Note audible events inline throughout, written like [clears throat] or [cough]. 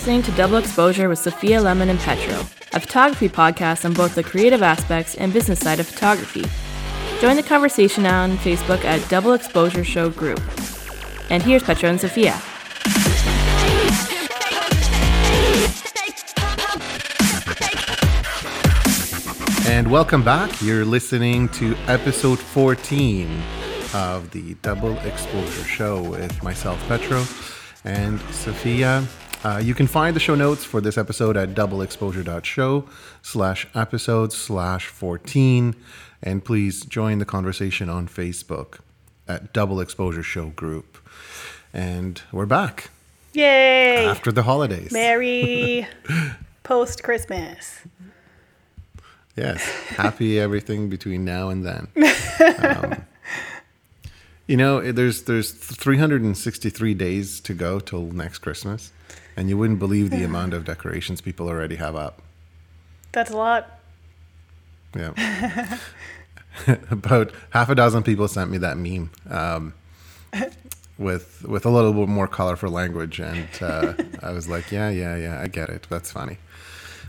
listening to Double Exposure with Sophia Lemon and Petro, a photography podcast on both the creative aspects and business side of photography. Join the conversation on Facebook at Double Exposure Show Group. And here's Petro and Sophia. And welcome back. You're listening to episode 14 of the Double Exposure Show with myself, Petro, and Sophia. Uh, you can find the show notes for this episode at doubleexposure.show slash episode slash 14. And please join the conversation on Facebook at Double Exposure Show Group. And we're back Yay! after the holidays. Merry [laughs] post Christmas. Yes, happy [laughs] everything between now and then. [laughs] Um, you know, there's there's 363 days to go till next Christmas, and you wouldn't believe the amount of decorations people already have up. That's a lot. Yeah, [laughs] [laughs] about half a dozen people sent me that meme um, with with a little bit more colorful language, and uh, [laughs] I was like, yeah, yeah, yeah, I get it. That's funny.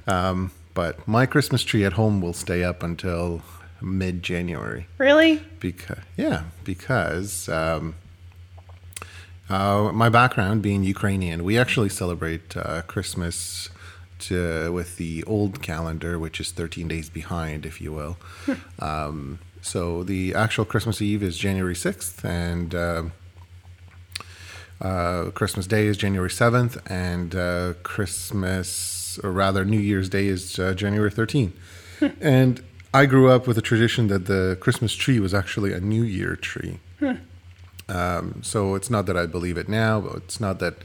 Um, but my Christmas tree at home will stay up until mid January. Really? Because yeah, because um, uh, my background being Ukrainian, we actually celebrate uh, Christmas to, with the old calendar, which is 13 days behind, if you will. [laughs] um, so the actual Christmas Eve is January 6th, and uh, uh, Christmas Day is January 7th, and uh, Christmas, or rather New Year's Day, is uh, January 13th. [laughs] and I grew up with a tradition that the Christmas tree was actually a New Year tree. Um, so it's not that I believe it now, but it's not that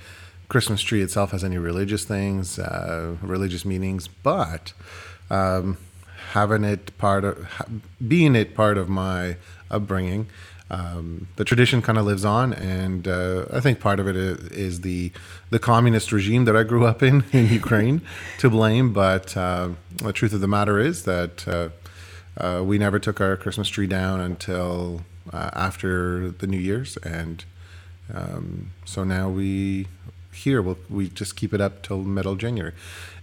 Christmas tree itself has any religious things, uh, religious meanings, but um, having it part of, being it part of my upbringing, um, the tradition kind of lives on, and uh, I think part of it is, is the the communist regime that I grew up in [laughs] in Ukraine [laughs] to blame. But uh, the truth of the matter is that uh, uh, we never took our Christmas tree down until uh, after the New Year's, and um, so now we here we'll, we just keep it up till middle January,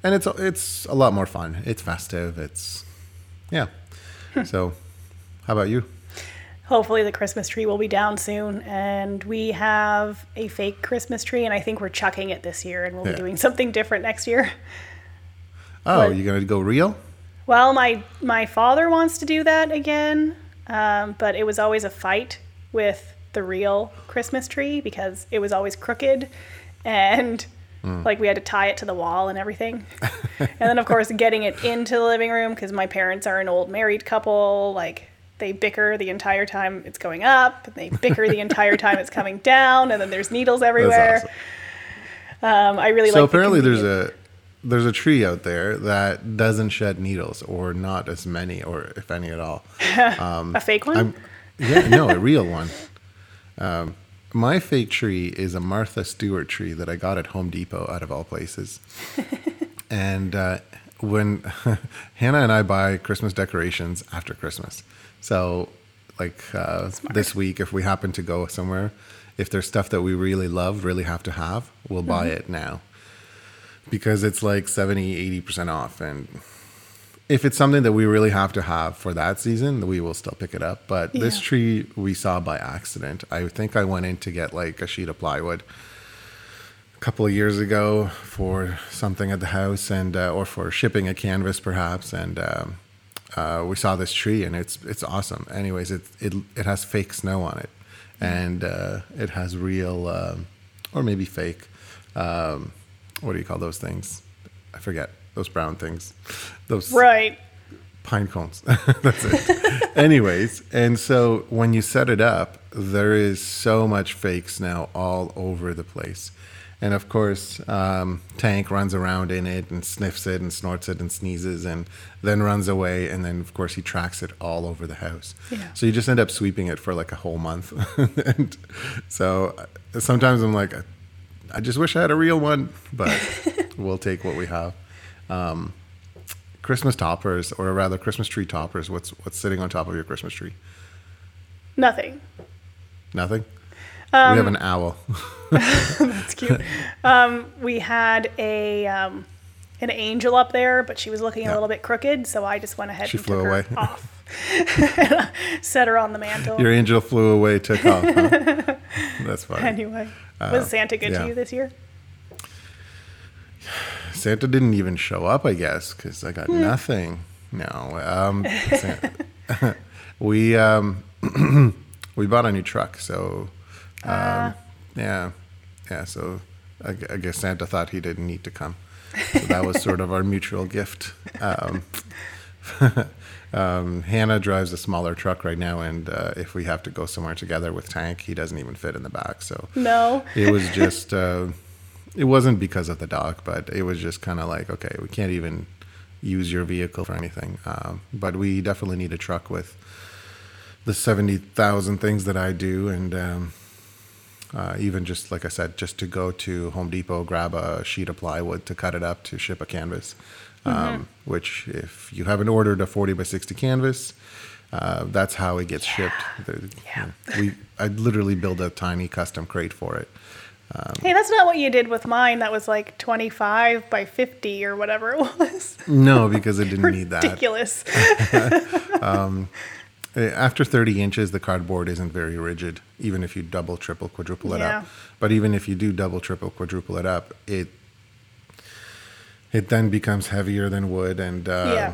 and it's it's a lot more fun. It's festive. It's yeah. so, how about you? Hopefully, the Christmas tree will be down soon. And we have a fake Christmas tree, and I think we're chucking it this year, and we'll Yeah. be doing something different next year. Oh, What? you're gonna go real? Well, my my father wants to do that again, um, but it was always a fight with the real Christmas tree because it was always crooked, and like we had to tie it to the wall and everything. [laughs] and then, of course, getting it into the living room because my parents are an old married couple. Like they bicker the entire time it's going up, and they bicker the entire time it's coming down, and then there's needles everywhere. awesome. Um, I really So like. the apparently, there's a there's a tree out there that doesn't shed needles, or not as many, or if any at all. [laughs] a fake one. I'm, yeah, no, a [laughs] real one. Um, my fake tree is a Martha Stewart tree that I got at Home Depot, out of all places. [laughs] and uh, when Hannah and I buy Christmas decorations after Christmas, so like uh, this week, if we happen to go somewhere, if there's stuff that we really love, really have to have, we'll buy it now because it's like 70 80% off and if it's something that we really have to have for that season we will still pick it up but this tree we saw by accident i think i went in to get like a sheet of plywood a couple of years ago for something at the house and uh, or for shipping a canvas perhaps and um, uh, we saw this tree and it's it's awesome. Anyways it it, it has fake snow on it and uh, it has real um, or maybe fake um, what do you call those things i forget those brown things those right. pine cones. [laughs] That's it. Anyways, and so when you set it up, there is so much fake snow all over the place. And of course, um, Tank runs around in it and sniffs it and snorts it and sneezes and then runs away. And then, of course, he tracks it all over the house. Yeah. So you just end up sweeping it for like a whole month. [laughs] and so uh, sometimes I'm like, I just wish I had a real one, but [laughs] we'll take what we have. Um, Christmas toppers, or rather Christmas tree toppers. What's what's sitting on top of your Christmas tree? Nothing. Nothing. we have an owl. [laughs] [laughs] That's cute. um, we had a um, an angel up there, but she was looking a little bit crooked, so I just went ahead She and flew took away. her off. Set her on the mantle. Your angel flew away, took off. Huh? [laughs] That's funny. anyway, was Santa good Uh, yeah. to you this year? Santa didn't even show up, I guess, because I got nothing. No, um, [laughs] [laughs] we um, [clears throat] we bought a new truck, so um, yeah, yeah. So I, I guess Santa thought he didn't need to come. So that was sort of our mutual gift. Um, Hannah drives a smaller truck right now, and uh, if we have to go somewhere together with Tank, he doesn't even fit in the back. So No. it was just uh, it wasn't because of the dog but it was just kind of like okay we can't even use your vehicle for anything um, but we definitely need a truck with the 70000 things that i do and um, uh, even just like i said just to go to home depot grab a sheet of plywood to cut it up to ship a canvas um, which if you haven't ordered a 40 by 60 canvas uh, that's how it gets shipped The- Yeah. we i literally build a tiny custom crate for it Hey, that's not what you did with mine. That was like 25 by 50 or whatever it was. No, because it didn't need that. Ridiculous. Uh, [laughs] After 30 inches, the cardboard isn't very rigid, even if you double, triple, quadruple it Yeah. up. But even if you do double, triple, quadruple it up, it it then becomes heavier than wood and uh, Yeah.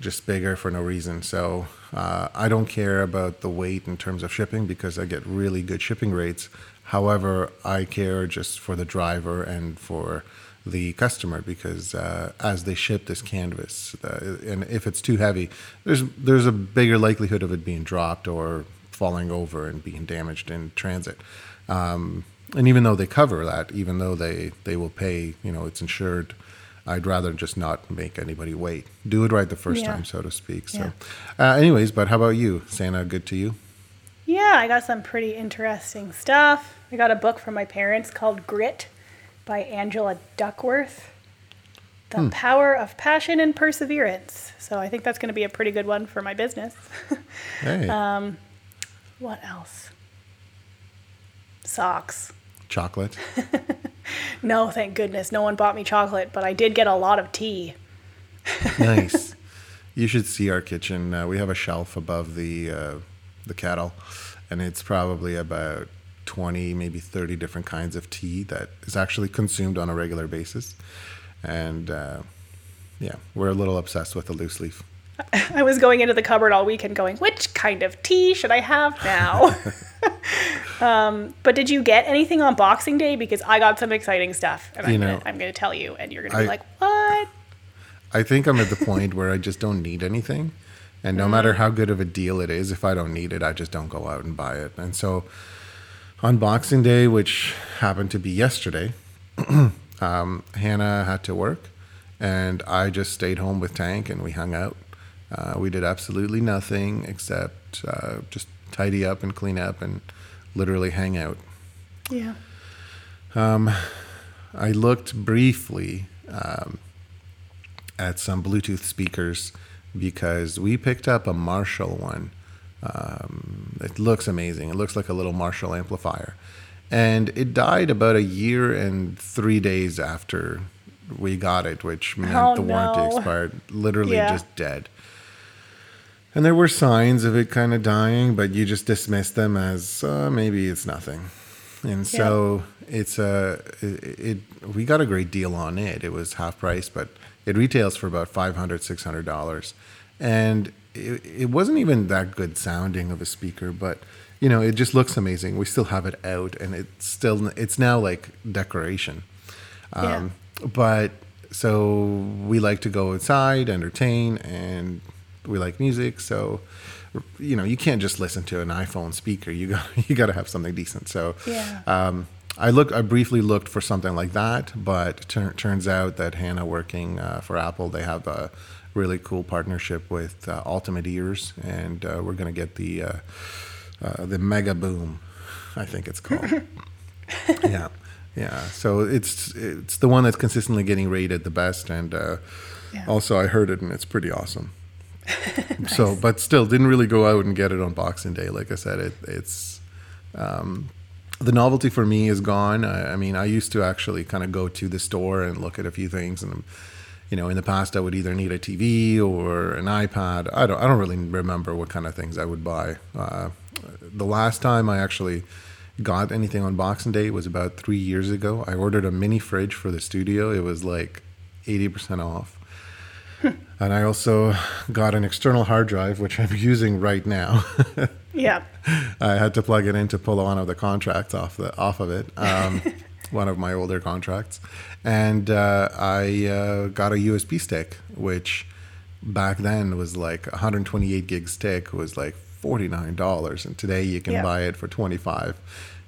just bigger for no reason. So uh, I don't care about the weight in terms of shipping because I get really good shipping rates. However, I care just for the driver and for the customer because uh, as they ship this canvas, uh, and if it's too heavy, there's there's a bigger likelihood of it being dropped or falling over and being damaged in transit. Um, and even though they cover that, even though they they will pay, you know, it's insured. I'd rather just not make anybody wait. Do it right the first Yeah. time, so to speak. So, uh, anyways, but how about you, Santa? Good to you? Yeah, I got some pretty interesting stuff. I got a book from my parents called Grit by Angela Duckworth. The Hmm. Power of Passion and Perseverance. So I think that's going to be a pretty good one for my business. [laughs] Hey, Um, what else? Socks. Chocolate. [laughs] No, thank goodness. No one bought me chocolate, but I did get a lot of tea. [laughs] nice. You should see our kitchen. Uh, we have a shelf above the uh, the kettle, and it's probably about twenty, maybe thirty different kinds of tea that is actually consumed on a regular basis. And uh, yeah, we're a little obsessed with the loose leaf. I was going into the cupboard all weekend going, which kind of tea should I have now? [laughs] um, but did you get anything on Boxing Day? Because I got some exciting stuff, and You I'm know, gonna, I'm going to tell you, and you're going to be like, what? I think I'm at the point where I just don't need anything. And no matter how good of a deal it is, if I don't need it, I just don't go out and buy it. And so on Boxing Day, which happened to be yesterday, [clears throat] um, Hannah had to work. And I just stayed home with Tank and we hung out. Uh, we did absolutely nothing except uh, just tidy up and clean up and literally hang out. Yeah. I looked briefly um, at some Bluetooth speakers because we picked up a Marshall one. Um, it looks amazing. It looks like a little Marshall amplifier. And it died about a year and three days after we got it, which meant Oh, the warranty no. expired. Literally Yeah. just dead. And there were signs of it kind of dying, but you just dismiss them as uh, maybe it's nothing. And so it's a it, it. We got a great deal on it. It was half price, but it retails for about 500 600 dollars, and it, it wasn't even that good sounding of a speaker, but you know it just looks amazing. We still have it out, and it's still it's now like decoration. Um, But so we like to go outside, entertain, and we like music. So you know you can't just listen to an iPhone speaker. You got [laughs] you got to have something decent. So Yeah. um, I look. I briefly looked for something like that, but tur- turns out that Hannah, working uh, for Apple, they have a really cool partnership with uh, Ultimate Ears, and uh, we're going to get the uh, uh, the Mega Boom, I think it's called. [laughs] yeah, yeah. So it's it's the one that's consistently getting rated the best, and uh, Yeah. also I heard it, and it's pretty awesome. [laughs] So, but still, didn't really go out and get it on Boxing Day. Like I said, it, it's um, the novelty for me is gone. I, I mean, I used to actually kind of go to the store and look at a few things, and you know, in the past, I would either need a TV or an iPad. I don't, I don't really remember what kind of things I would buy. Uh, the last time I actually got anything on Boxing Day was about three years ago. I ordered a mini fridge for the studio. It was like 80% off. And I also got an external hard drive, which I'm [laughs] using right now. [laughs] Yeah. I had to plug it in to pull one of the contracts off the off of it, um, [laughs] one of my older contracts, and uh, I uh, got a USB stick, which back then was like 128 gig stick was like forty nine dollars, and today you can Yeah. buy it for 25,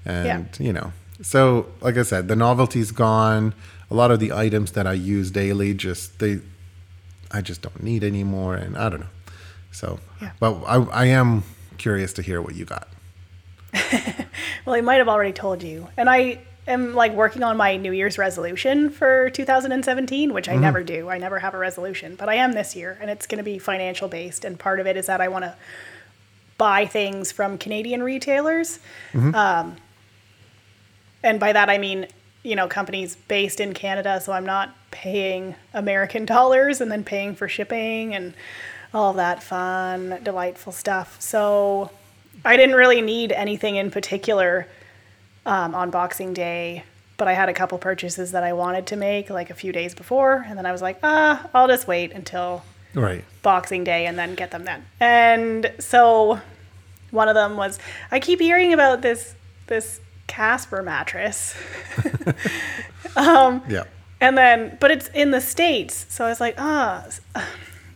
and you know, so like I said, the novelty's gone. A lot of the items that I use daily just they, I just don't need anymore, and I don't know. So, Yeah. but I, I am curious to hear what you got. [laughs] Well, I might have already told you. And I am like working on my New Year's resolution for 2017, which I never do. I never have a resolution, but I am this year, and it's going to be financial based. And part of it is that I want to buy things from Canadian retailers. Um, and by that, I mean, you know, companies based in Canada. So I'm not paying American dollars and then paying for shipping and all that fun, delightful stuff. So I didn't really need anything in particular um, on Boxing Day, but I had a couple purchases that I wanted to make like a few days before, and then I was like, ah, I'll just wait until Right. Boxing Day and then get them then. And so one of them was I keep hearing about this this Casper mattress. [laughs] Yeah. And then, but it's in the States. So I was like, ah, s- [sighs]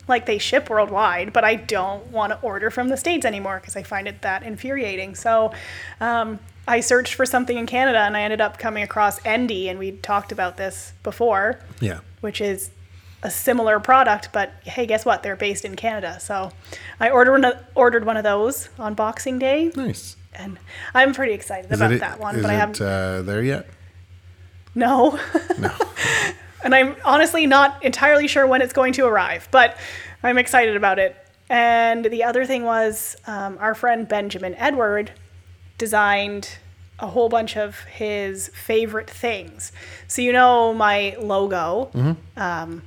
like they ship worldwide, but I don't want to order from the States anymore because I find it that infuriating. So um, I searched for something in Canada and I ended up coming across Endy, and we talked about this before, Yeah. which is a similar product, but hey, guess what? They're based in Canada. So I ordered one of, ordered one of those on Boxing Day, Nice. and I'm pretty excited Is about it, that one, but I haven't. uh, there yet? No. [laughs] No. and I'm honestly not entirely sure when it's going to arrive, but I'm excited about it. And the other thing was um, our friend Benjamin Edward designed a whole bunch of his favorite things. So you know my logo um,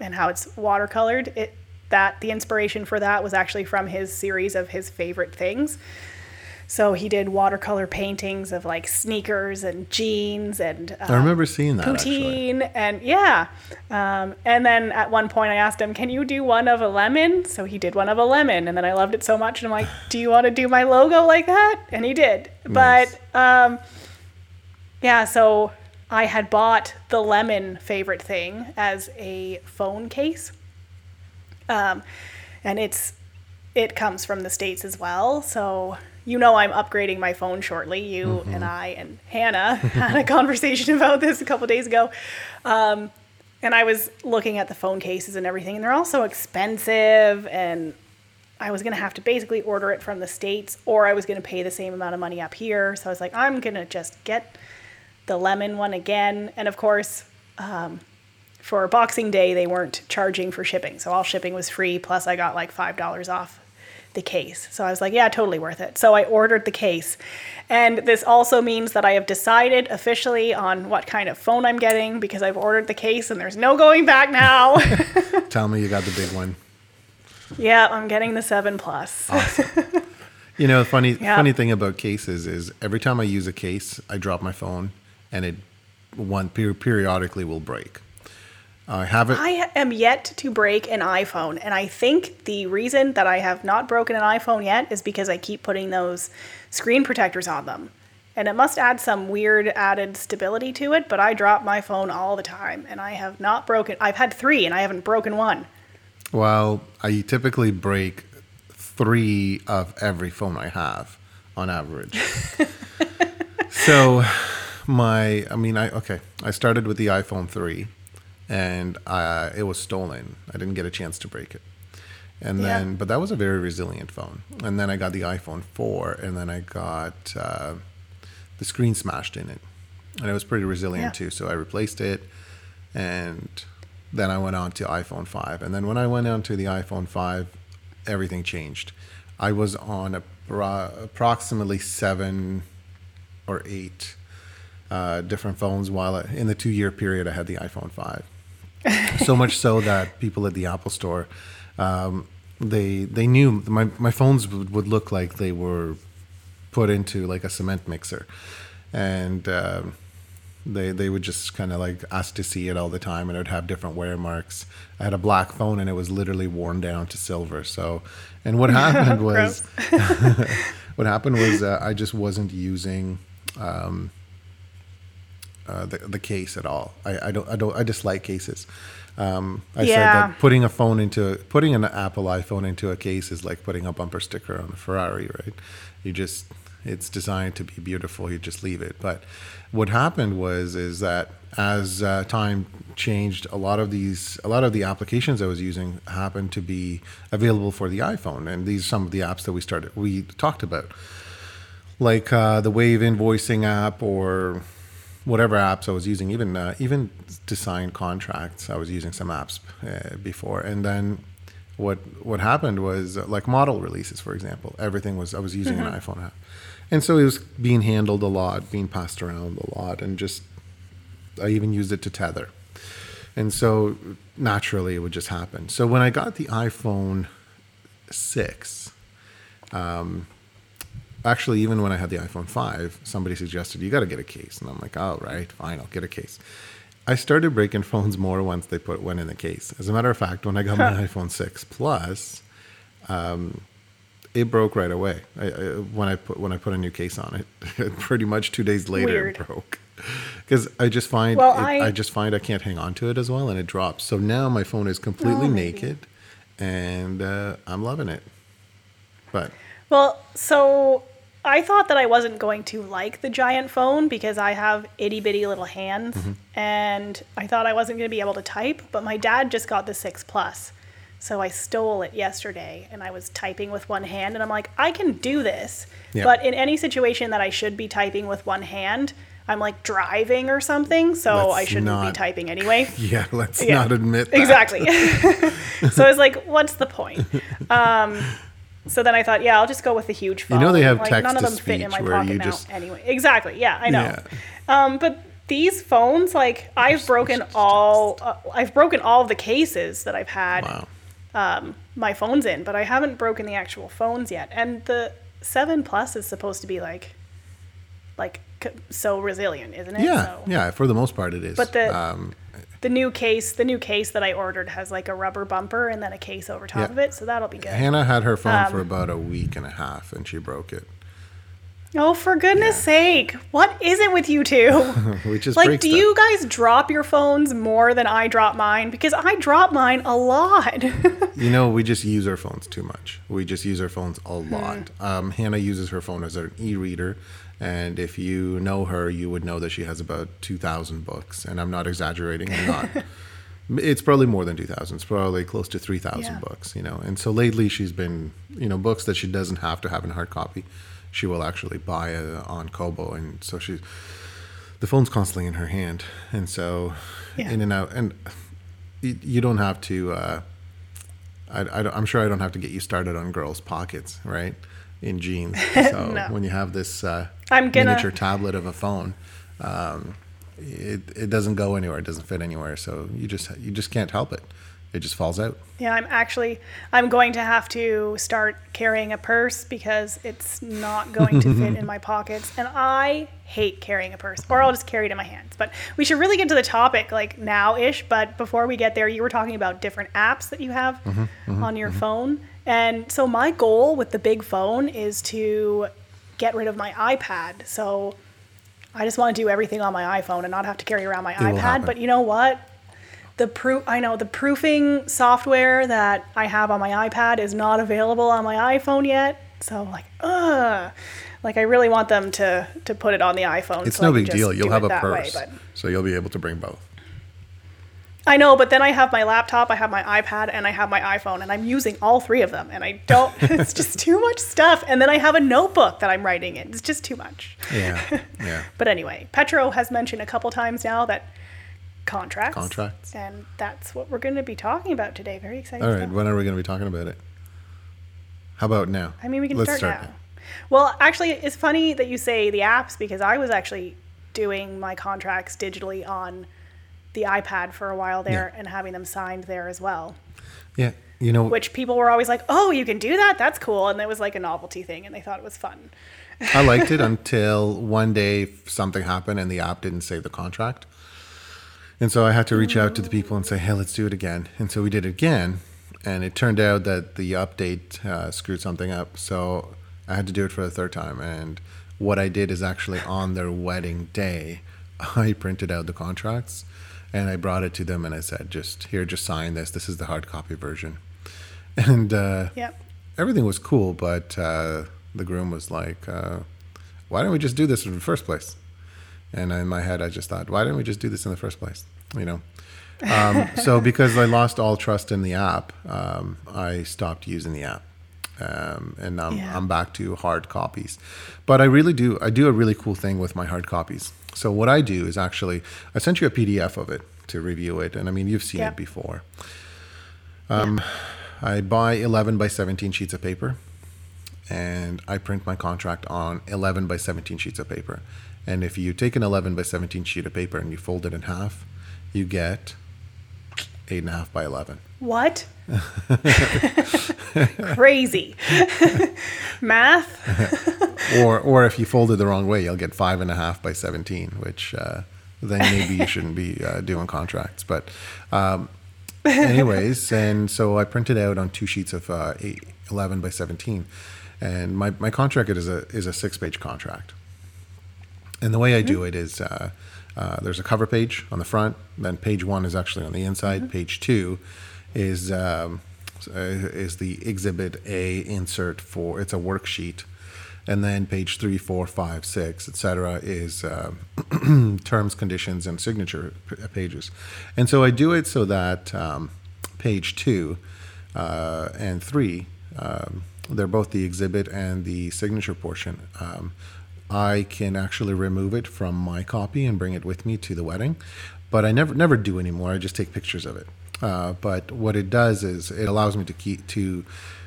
and how it's watercolored. It that the inspiration for that was actually from his series of his favorite things. So he did watercolor paintings of like sneakers and jeans and I remember seeing that actually. poutine and yeah. Um, and then at one point i asked him can you do one of a lemon? So he did one of a lemon and then i loved it so much and i'm like do you want to do my logo like that? And he did. Nice. but um, yeah so i had bought the lemon favorite thing as a phone case. Um, and it's it comes from the states as well so you know i'm upgrading my phone shortly you and i and hannah [laughs] had a conversation about this a couple days ago um, and i was looking at the phone cases and everything and they're all so expensive and i was going to have to basically order it from the states or i was going to pay the same amount of money up here so i was like i'm going to just get the lemon one again and of course for Boxing Day, they weren't charging for shipping. So all shipping was free. Plus, I got like $5 off the case. So I was like, yeah, totally worth it. So I ordered the case. And this also means that I have decided officially on what kind of phone I'm getting because I've ordered the case and there's no going back now. [laughs] Tell me you got the big one. yeah, I'm getting the 7 Plus. Awesome. [laughs] You know, funny Yeah. funny thing about cases is every time I use a case, I drop my phone, and it one per- periodically will break. I have it. I am yet to break an iPhone, and I think the reason that I have not broken an iPhone yet is because I keep putting those screen protectors on them. And it must add some weird added stability to it, but I drop my phone all the time, and I have not broken. I've had three, and I haven't broken one. Well, I typically break three of every phone I have on average. [laughs] so, my, I mean, I okay. I started with the iPhone three, and uh, it was stolen. I didn't get a chance to break it, and Yeah. then, but that was a very resilient phone. And then I got the iPhone four, and then I got uh, the screen smashed in it, and it was pretty resilient Yeah. too. So I replaced it, and then I went on to iPhone 5. And then when I went on to the iPhone 5, everything changed. I was on appro- approximately seven or eight uh, different phones while I, in the two year period I had the iPhone 5. So much so that people at the Apple store, um, they they knew my, my phones would, would look like they were put into like a cement mixer. And um, they they would just kind of like ask to see it all the time and it would have different wear marks. I had a black phone and it was literally worn down to silver. So, and what [laughs] happened was, [laughs] what happened was uh, I just wasn't using um, uh, the the case at all. I, I don't I don't I dislike cases. Um, I said that putting a phone into putting an Apple iPhone into a case is like putting a bumper sticker on a Ferrari, right? You just it's designed to be beautiful. You just leave it. But what happened was is that as uh, time changed, a lot of these a lot of the applications I was using happened to be available for the iPhone, and these are some of the apps that we started we talked about, like uh, the Wave invoicing app or whatever apps I was using, even uh, even to sign contracts, I was using some apps uh, before. And then what what happened was uh, like model releases, for example, everything was I was using an iPhone app, and so it was being handled a lot, being passed around a lot, and just I even used it to tether. And so naturally it would just happen. So when I got the iPhone 6, um, actually, even when I had the iPhone 5, somebody suggested, you got to get a case. And I'm like, oh, right, fine, I'll get a case. I started breaking [laughs] phones more once they put one in the case. As a matter of fact, when I got my [laughs] iPhone 6 Plus, um, it broke right away. I, I, when I put when I put a new case on it, [laughs] pretty much two days later Weird. it broke. Because I just find Well, it, I, I- just find I can't hang on to it as well, and it drops. So now my phone is completely Oh, naked, and uh, I'm loving it. But Well, so I thought that I wasn't going to like the giant phone because I have itty bitty little hands, and I thought I wasn't going to be able to type. But my dad just got the six plus, so I stole it yesterday, and I was typing with one hand, and I'm like, I can do this. Yeah. But in any situation that I should be typing with one hand, I'm like driving or something, so Let's I shouldn't be typing anyway. [laughs] yeah, let's Yeah. not admit that. Exactly. [laughs] [laughs] so I was like, what's the point? Um, so then I thought, yeah, I'll just go with the huge phone. I know they have like, text none of them fit in my where pocket you now just- anyway. Exactly. Yeah, I know. Yeah. Um, but these phones, like, I've broken all, uh, I've broken all the cases that I've had Wow. um, my phones in, but I haven't broken the actual phones yet. And the seven plus is supposed to be like, like so resilient, isn't it? Yeah, So- yeah. For the most part, it is. But the- um, the new case the new case that i ordered has like a rubber bumper and then a case over top Yeah. of it so that'll be good Hannah had her phone Um, for about a week and a half, and she broke it, oh for goodness Yeah. sake what is it with you two [laughs] which is like do stuff. you guys drop your phones more than i drop mine because i drop mine a lot [laughs] You know, we just use our phones too much. We just use our phones a lot. Um, Hannah uses her phone as an e-reader, and if you know her, you would know that she has about two thousand books. And I'm not exaggerating. I'm not. [laughs] it's probably more than two thousand. It's probably close to three thousand Yeah. books. You know, and so lately she's been, you know, books that she doesn't have to have in hard copy. She will actually buy uh, on Kobo, and so she's the phone's constantly in her hand, and so Yeah. in and out. And you, you don't have to. Uh, I, I I'm sure I don't have to get you started on girls' pockets, right? In jeans. [laughs] So No. when you have this uh, I'm gonna- miniature tablet of a phone, um, it it doesn't go anywhere. It doesn't fit anywhere. So you just you just can't help it. It just falls out. yeah i'm actually i'm going to have to start carrying a purse because it's not going to fit in [laughs] my pockets and i hate carrying a purse or i'll just carry it in my hands but we should really get to the topic like now-ish but before we get there you were talking about different apps that you have Mm-hmm, on your phone and so my goal with the big phone is to get rid of my ipad so I just want to do everything on my iPhone and not have to carry around my will iPad. happen. But you know what? The proof I know the proofing software that I have on my iPad is not available on my iPhone yet. So like, ugh. Like I really want them to to put it on the iPhone. It's so no big deal. You'll have a that way, purse, so you'll be able to bring both. I know, but then I have my laptop, I have my iPad, and I have my iPhone, and I'm using all three of them, and I don't. [laughs] it's just too much stuff. And then I have a notebook that I'm writing in. It's just too much. Yeah, [laughs] yeah. But anyway, Petro has mentioned a couple times now that contracts. Contracts. And that's what we're going to be talking about today. Very exciting. All right. that. When are we going to be talking about it? How about now? I mean, we can Let's start, now. Well, actually, it's funny that you say the apps because I was actually doing my contracts digitally on the iPad for a while there Yeah. and having them signed there as well. Yeah, you know, Which people were always like, "Oh, you can do that? That's cool!" And it was like a novelty thing, and they thought it was fun. I liked it [laughs] until one day something happened and the app didn't save the contract. And so I had to reach out to the people and say, hey, let's do it again. And so we did it again. And it turned out that the update uh, screwed something up. So I had to do it for the third time. And what I did is actually on their wedding day, [laughs] I printed out the contracts and I brought it to them and I said, just here, just sign this. This is the hard copy version. [laughs] And uh, Yep. everything was cool, but uh, the groom was like, uh, "Why don't we just do this in the first place?" And in my head, I just thought, "Why didn't we just do this in the first place?" You know. Um, [laughs] so because I lost all trust in the app, um, I stopped using the app, um, and I'm, Yeah. I'm back to hard copies. But I really do I do a really cool thing with my hard copies. So what I do is actually I sent you a PDF of it to review it, and I mean you've seen Yeah. it before. Um, I buy 11 by 17 sheets of paper and I print my contract on 11 by 17 sheets of paper. And if you take an 11 by 17 sheet of paper and you fold it in half, you get eight and a half by 11. What? [laughs] Crazy. [laughs] Math? [laughs] Or, or if you fold it the wrong way, you'll get five and a half by 17, which uh, then maybe you shouldn't be uh, doing contracts. But, um, anyways, and so I printed out on two sheets of uh, eight, 11 by 17. And my, my contract is a, is a six page contract. And the way I do it is uh, uh, there's a cover page on the front, then page one is actually on the inside. Page two is um, uh, is the exhibit A insert for it's a worksheet, and then page three, four, five, six, etc. is uh, [clears throat] terms, conditions, and signature p- pages. And so I do it so that um, page two uh, and three, um, they're both the exhibit and the signature portion. Um, I can actually remove it from my copy and bring it with me to the wedding, but I never never do anymore. I just take pictures of it. Uh, but what it does is it allows me to keep to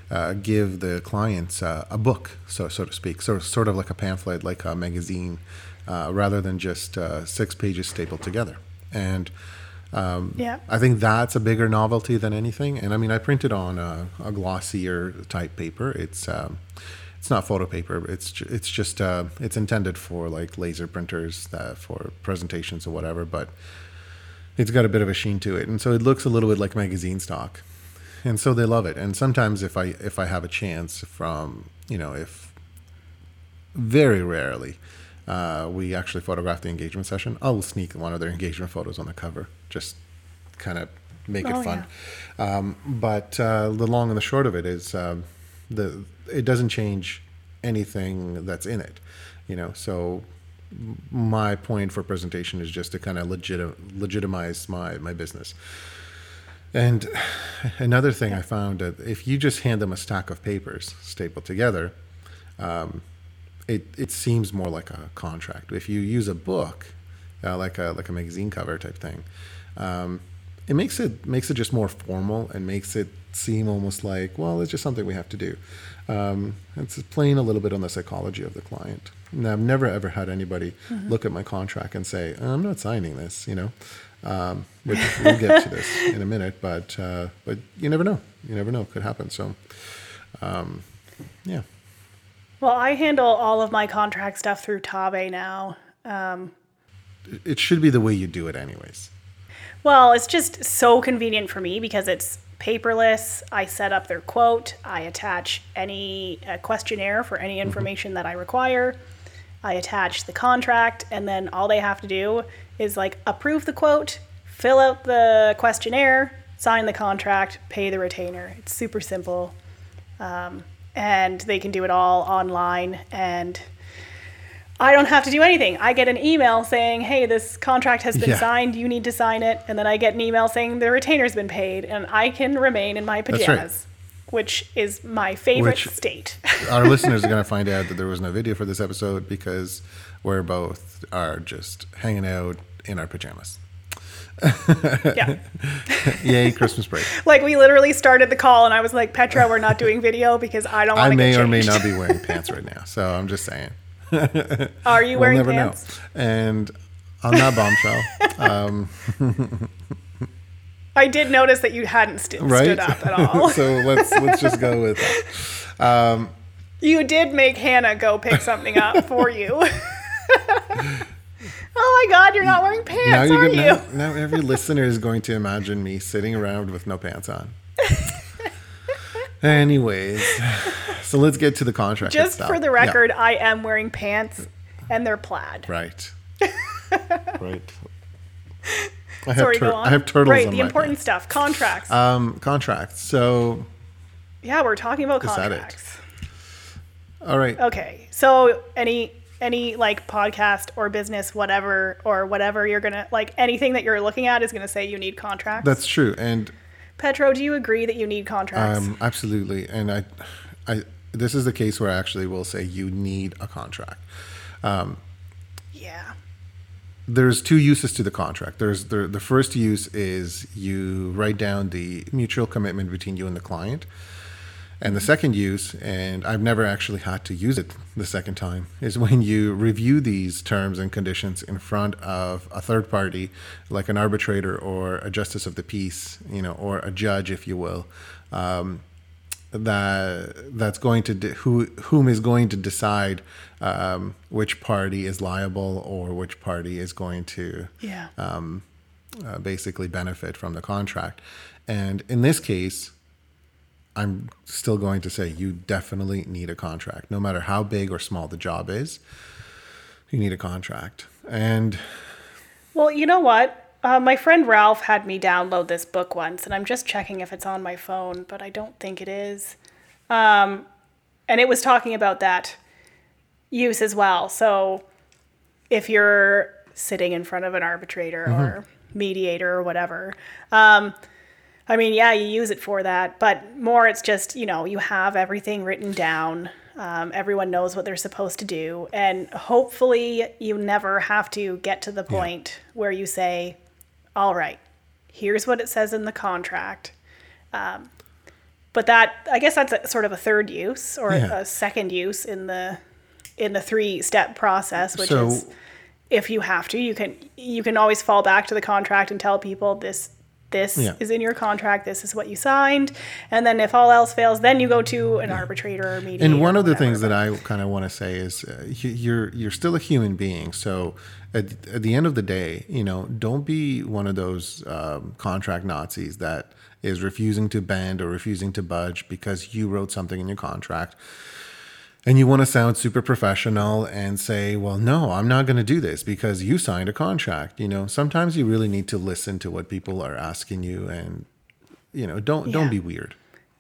uh, give the clients uh, a book, so so to speak, so sort of like a pamphlet, like a magazine, uh, rather than just uh, six pages stapled together. And um, Yeah. I think that's a bigger novelty than anything. And I mean, I printed on a, a glossier type paper. It's um, it's not photo paper. It's it's just uh, it's intended for like laser printers for presentations or whatever. But it's got a bit of a sheen to it, and so it looks a little bit like magazine stock. And so they love it. And sometimes if I if I have a chance from you know if very rarely uh, we actually photograph the engagement session, I'll sneak one of their [laughs] engagement photos on the cover. Just kind of make Oh, it fun. Um, but uh, the long and the short of it is um, the it doesn't change anything that's in it, you know. So my point for presentation is just to kind of legit legitimize my my business. And [sighs] another thing I found that if you just hand them a stack of papers stapled together, um, it it seems more like a contract. If you use a book, uh, like a like a magazine cover type thing, um, it makes it makes it just more formal and makes it seem almost like well, it's just something we have to do. Um, it's playing a little bit on the psychology of the client. Now, I've never ever had anybody look at my contract and say, "I'm not signing this," you know. Um, which we'll get to this [laughs] in a minute, but uh, but you never know. You never know; it could happen. So, um, yeah. Well, I handle all of my contract stuff through Tave now. it should be the way you do it anyways Well, it's just so convenient for me because it's paperless. I set up their quote. I attach any questionnaire for any information that I require. I attach the contract, and then all they have to do is like approve the quote, fill out the questionnaire, sign the contract, pay the retainer. It's super simple. Um, and they can do it all online and I don't have to do anything. I get an email saying, "Hey, this contract has been Yeah. signed. You need to sign it." And then I get an email saying the retainer's been paid, and I can remain in my right. pajamas, which is my favorite Which- state. [laughs] our listeners are going to find out that there was no video for this episode because we're both are just hanging out in our pajamas [laughs] yeah. [laughs] Yay, Christmas break. Like we literally started the call and I was like, Petro, we're not doing video because I don't want I may get or may not be wearing pants right now, so I'm just saying. [laughs] Are you We'll wearing never pants? know. And on that bombshell, [laughs] um, I did notice that you hadn't st- right? stood up at [laughs] all. so let's let's just go with that. Um, you did make Hannah go pick something up for you. oh my god, you're not wearing pants, now are you? now, now every listener is going to imagine me sitting around with no pants on. Anyways, [laughs] so let's get to the contract. Just itself. for the Yeah. record, I am wearing pants and they're plaid. Right. [laughs] right. I have, Sorry, tur- go on. I have turtles right, the important pants. stuff, contracts. Um, contracts. So, yeah, we're talking about is that it? contracts. all right. Okay, so any any like podcast or business, whatever or whatever you're gonna like anything that you're looking at is gonna say you need contracts. That's true, and Petro, do you agree that you need contracts? um, absolutely. And I, I, this is the case where I actually will say you need a contract. yeah. there's two uses to the contract. There's the the first use is you write down the mutual commitment between you and the client. And the second use, and I've never actually had to use it the second time, is when you review these terms and conditions in front of a third party, like an arbitrator or a justice of the peace, you know, or a judge, if you will, um, that that's going to de- who whom is going to decide um, which party is liable or which party is going to Yeah. uh, basically benefit from the contract. And in this case, I'm still going to say you definitely need a contract, no matter how big or small the job is. You need a contract, and Well, you know what? Uh, my friend Ralph had me download this book once, and I'm just checking if it's on my phone, but I don't think it is. Um, and it was talking about that use as well. So if you're sitting in front of an arbitrator or mediator or whatever, um, I mean, yeah, you use it for that, but more it's just, you know, you have everything written down. Um, everyone knows what they're supposed to do. And hopefully, you never have to get to the point where you say, all right, here's what it says in the contract. Um, but that, I guess that's a, sort of a third use or Yeah. a second use in the in the three step process, which So- is if you have to, you can you can always fall back to the contract and tell people this this Yeah. is in your contract, this is what you signed, and then if all else fails, then you go to an arbitrator or mediator. And one of the whatever. things that I kind of want to say is uh, you- you're you're still a human being. So at, at the end of the day, you know, don't be one of those um, contract Nazis that is refusing to bend or refusing to budge because you wrote something in your contract. And you want to sound super professional and say, "Well, no, I'm not going to do this because you signed a contract." You know, sometimes you really need to listen to what people are asking you, and you know, don't Yeah. don't be weird.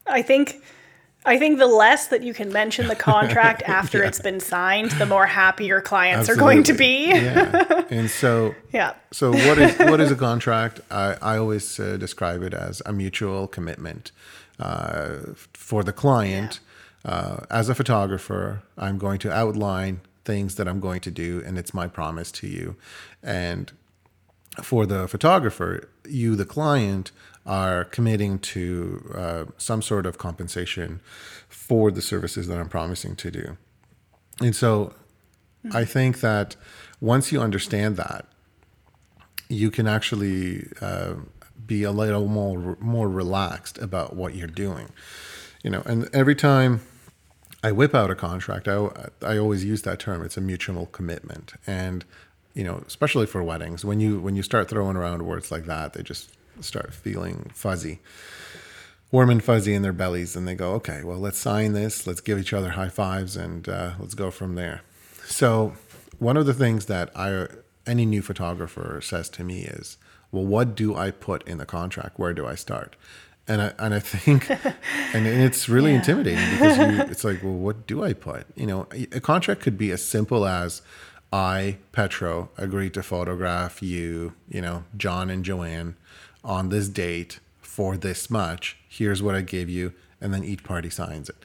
I think I think the less that you can mention the [laughs] contract after it's been signed, the more happy your clients are going to be. Yeah. And so, [laughs] Yeah. so what is what is a contract? I, I always uh, describe it as a mutual commitment uh, for the client. Uh, as a photographer, I'm going to outline things that I'm going to do, and it's my promise to you. And for the photographer, you, the client, are committing to uh, some sort of compensation for the services that I'm promising to do. And so I think that once you understand that, you can actually uh, be a little more more relaxed about what you're doing. You know, and every time I whip out a contract, I, I always use that term. It's a mutual commitment, and you know, especially for weddings, when you when you start throwing around words like that, they just start feeling fuzzy, warm and fuzzy in their bellies, and they go, okay, well, let's sign this, let's give each other high fives, and uh, let's go from there. So, one of the things that I any new photographer says to me is, well, what do I put in the contract? Where do I start? And I and I think, [laughs] and it's really Yeah. intimidating because you, [laughs] it's like, well, what do I put? You know, a a contract could be as simple as, I Petro agreed to photograph you, you know, John and Joanne, on this date for this much. Here's what I gave you, and then each party signs it.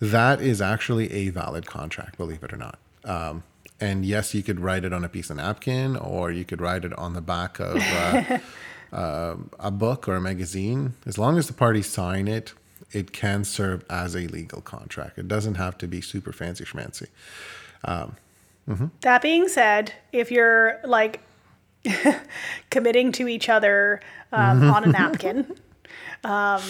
That is actually a valid contract, believe it or not. Um, and yes, you could write it on a piece of napkin, or you could write it on the back of uh, [laughs] uh, a book or a magazine. As long as the parties sign it, it can serve as a legal contract. It doesn't have to be super fancy schmancy. That being said, if you're like [laughs] committing to each other um, on a napkin um,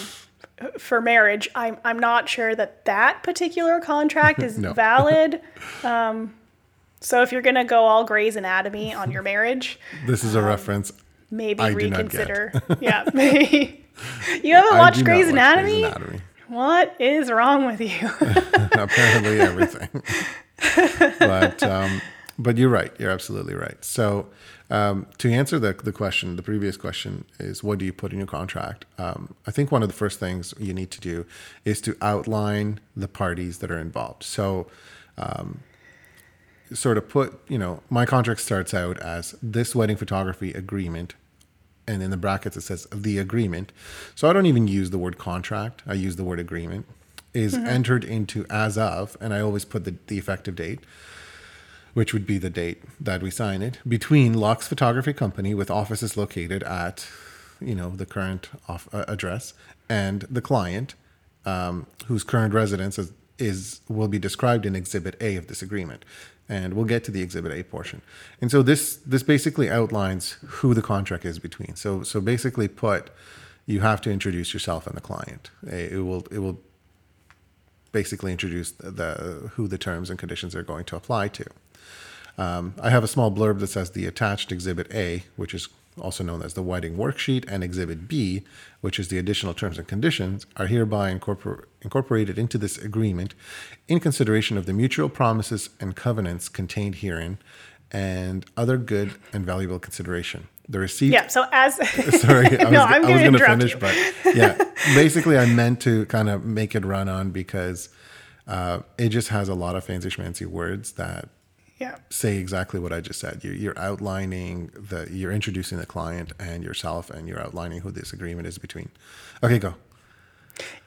for marriage, I'm I'm not sure that that particular contract is [laughs] No. valid. [laughs] Um, so if you're gonna go all Grey's Anatomy on your marriage, This is a reference. Maybe I do not get. reconsider. [laughs] yeah, [laughs] maybe. [laughs] you haven't watched Grey's watch Anatomy? Grey's Anatomy. What is wrong with you? apparently everything. but um, but you're right. You're absolutely right. So um, to answer the the question, the previous question is, what do you put in your contract? Um, I think one of the first things you need to do is to outline the parties that are involved. So. Um, sort of put you know my contract starts out as this wedding photography agreement and in the brackets it says the agreement. So I don't even use the word contract. I use the word agreement. Is entered into as of, and I always put the, the effective date, which would be the date that we sign it, between Lux Photography Company with offices located at, you know, the current off, uh, address, and the client, um, whose current residence is, is will be described in Exhibit A of this agreement, and we'll get to the Exhibit A portion. And so this this basically outlines who the contract is between. So so basically, put you have to introduce yourself and the client. It will it will basically introduce the, the who the terms and conditions are going to apply to. Um, I have a small blurb that says the attached Exhibit A, which is also known as the whiting worksheet, and Exhibit B, which is the additional terms and conditions, are hereby incorpor- incorporated into this agreement in consideration of the mutual promises and covenants contained herein and other good and valuable consideration. The receipt yeah. So as [laughs] Sorry, I [laughs] was, No, I'm I was going to finish, you. but [laughs] yeah, basically, I meant to kind of make it run on because uh, it just has a lot of fancy schmancy words that yeah. say exactly what I just said. You're, you're outlining the, you're introducing the client and yourself, and you're outlining who this agreement is between. Okay, go.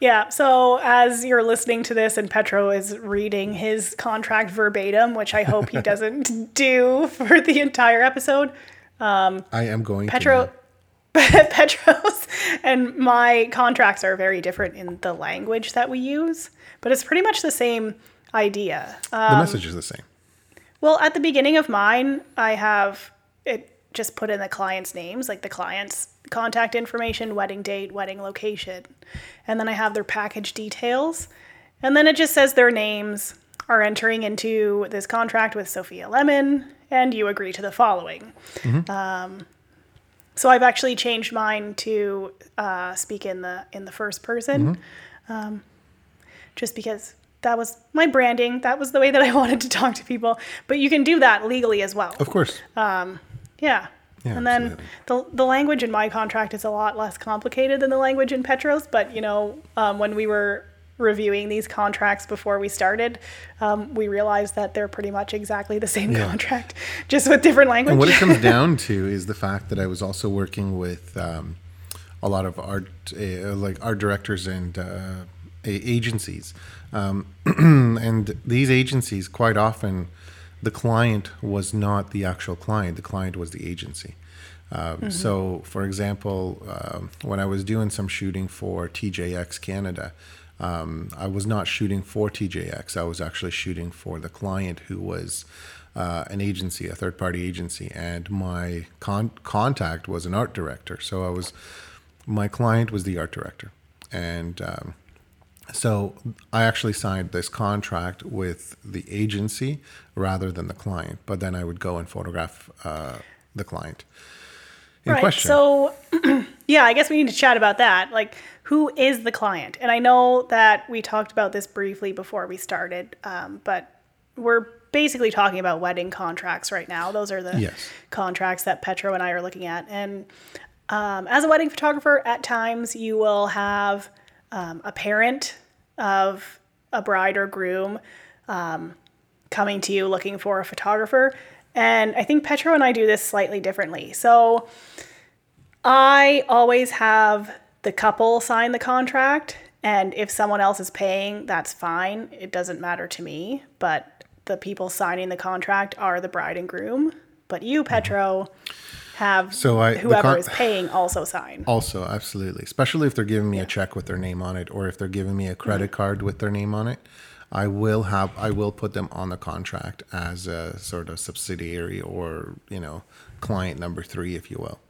Yeah. So as you're listening to this and Petro is reading his contract verbatim, which I hope he [laughs] doesn't do for the entire episode, I am going Petro to. [laughs] Petros and my contracts are very different in the language that we use, but it's pretty much the same idea. Uh, The message is the same. Well, at the beginning of mine, I have it just put in the client's names, like the client's contact information, wedding date, wedding location. And then I have their package details. And then it just says their names are entering into this contract with Sophia Lemon, and you agree to the following. Um, so I've actually changed mine to uh, speak in the in the first person, um, just because that was my branding. That was the way that I [laughs] wanted to talk to people. But you can do that legally as well. Of course. Yeah. Yeah, and then the, the language in my contract is a lot less complicated than the language in Petros. But, you know, um, when we were reviewing these contracts before we started, um, we realized that they're pretty much exactly the same Yeah. contract, [laughs] just with different language. And what it comes [laughs] down to is the fact that I was also working with um, a lot of art, uh, like art directors and uh, agencies, um, [clears throat] and these agencies quite often, the client was not the actual client; the client was the agency. Um, So, for example, um, when I was doing some shooting for TJX Canada, um, I was not shooting for TJX. I was actually shooting for the client who was uh, an agency, a third party agency, and my con- contact was an art director. So I was, my client was the art director. And um, so I actually signed this contract with the agency rather than the client, but then I would go and photograph uh, the client in right. question. So, [clears throat] yeah, I guess we need to chat about that. Like, who is the client? And I know that we talked about this briefly before we started, um, but we're basically talking about wedding contracts right now. Those are the Yes. contracts that Petro and I are looking at. And um, as a wedding photographer, at times you will have um, a parent of a bride or groom um, coming to you looking for a photographer. And I think Petro and I do this slightly differently. So I always have the couple sign the contract. And if someone else is paying, that's fine. It doesn't matter to me. But the people signing the contract are the bride and groom, but you, Petro, have So I- whoever con- is paying also sign. Also, absolutely, especially if they're giving me a check with their name on it, or if they're giving me a credit card with their name on it, I will have I will put them on the contract as a sort of subsidiary or you know client number three, if you will.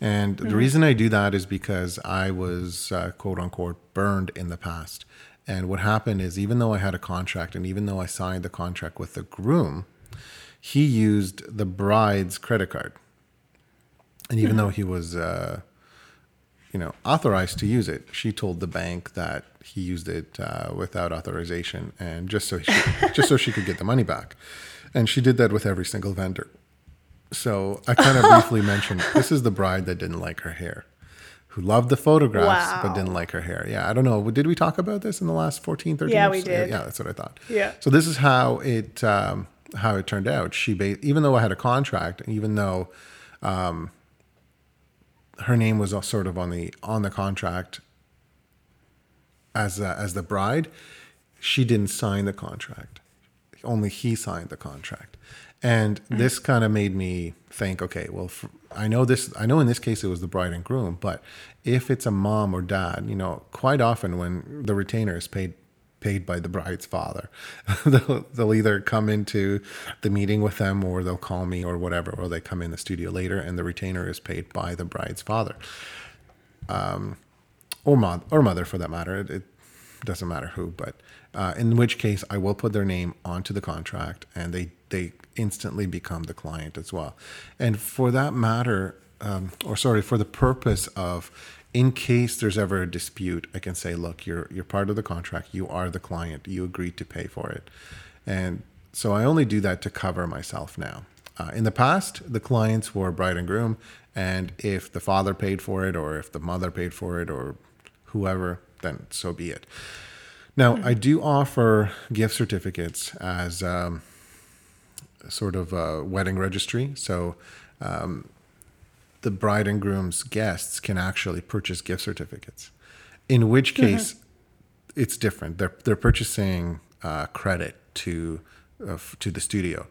And the reason I do that is because I was uh, quote unquote burned in the past. And what happened is, even though I had a contract, and even though I signed the contract with the groom, he used the bride's credit card. And even though he was uh, you know, authorized to use it. She told the bank that he used it uh, without authorization, and just so she, just so she could get the money back. And she did that with every single vendor. So I kind of briefly [laughs] mentioned this is the bride that didn't like her hair, who loved the photographs but didn't like her hair. Yeah, I don't know. Did we talk about this in the last 14, 13 Yeah, we did. Yeah, that's what I thought. Yeah. So this is how it um, how it turned out. She ba- even though I had a contract, even though her name was sort of on the on the contract as uh, as the bride. She didn't sign the contract. Only he signed the contract, and this kind of made me think. Okay, well, f I know this. I know in this case it was the bride and groom, but if it's a mom or dad, you know, quite often when the retainer is paid paid by the bride's father. [laughs] they'll, they'll either come into the meeting with them or they'll call me or whatever, or they come in the studio later and the retainer is paid by the bride's father. Um, or, mom, or mother for that matter. It, it doesn't matter who, but uh, in which case I will put their name onto the contract and they, they instantly become the client as well. And for that matter, um, or sorry, for the purpose of in case there's ever a dispute, I can say, look, you're you're part of the contract. You are the client. You agreed to pay for it, and so I only do that to cover myself now. Uh, in the past, the clients were bride and groom, and if the father paid for it, or if the mother paid for it, or whoever, then so be it. Now, I do offer gift certificates as um, sort of a wedding registry. So um, the bride and groom's guests can actually purchase gift certificates. In which case, it's different. They're they're purchasing uh, credit to uh, f- to the studio.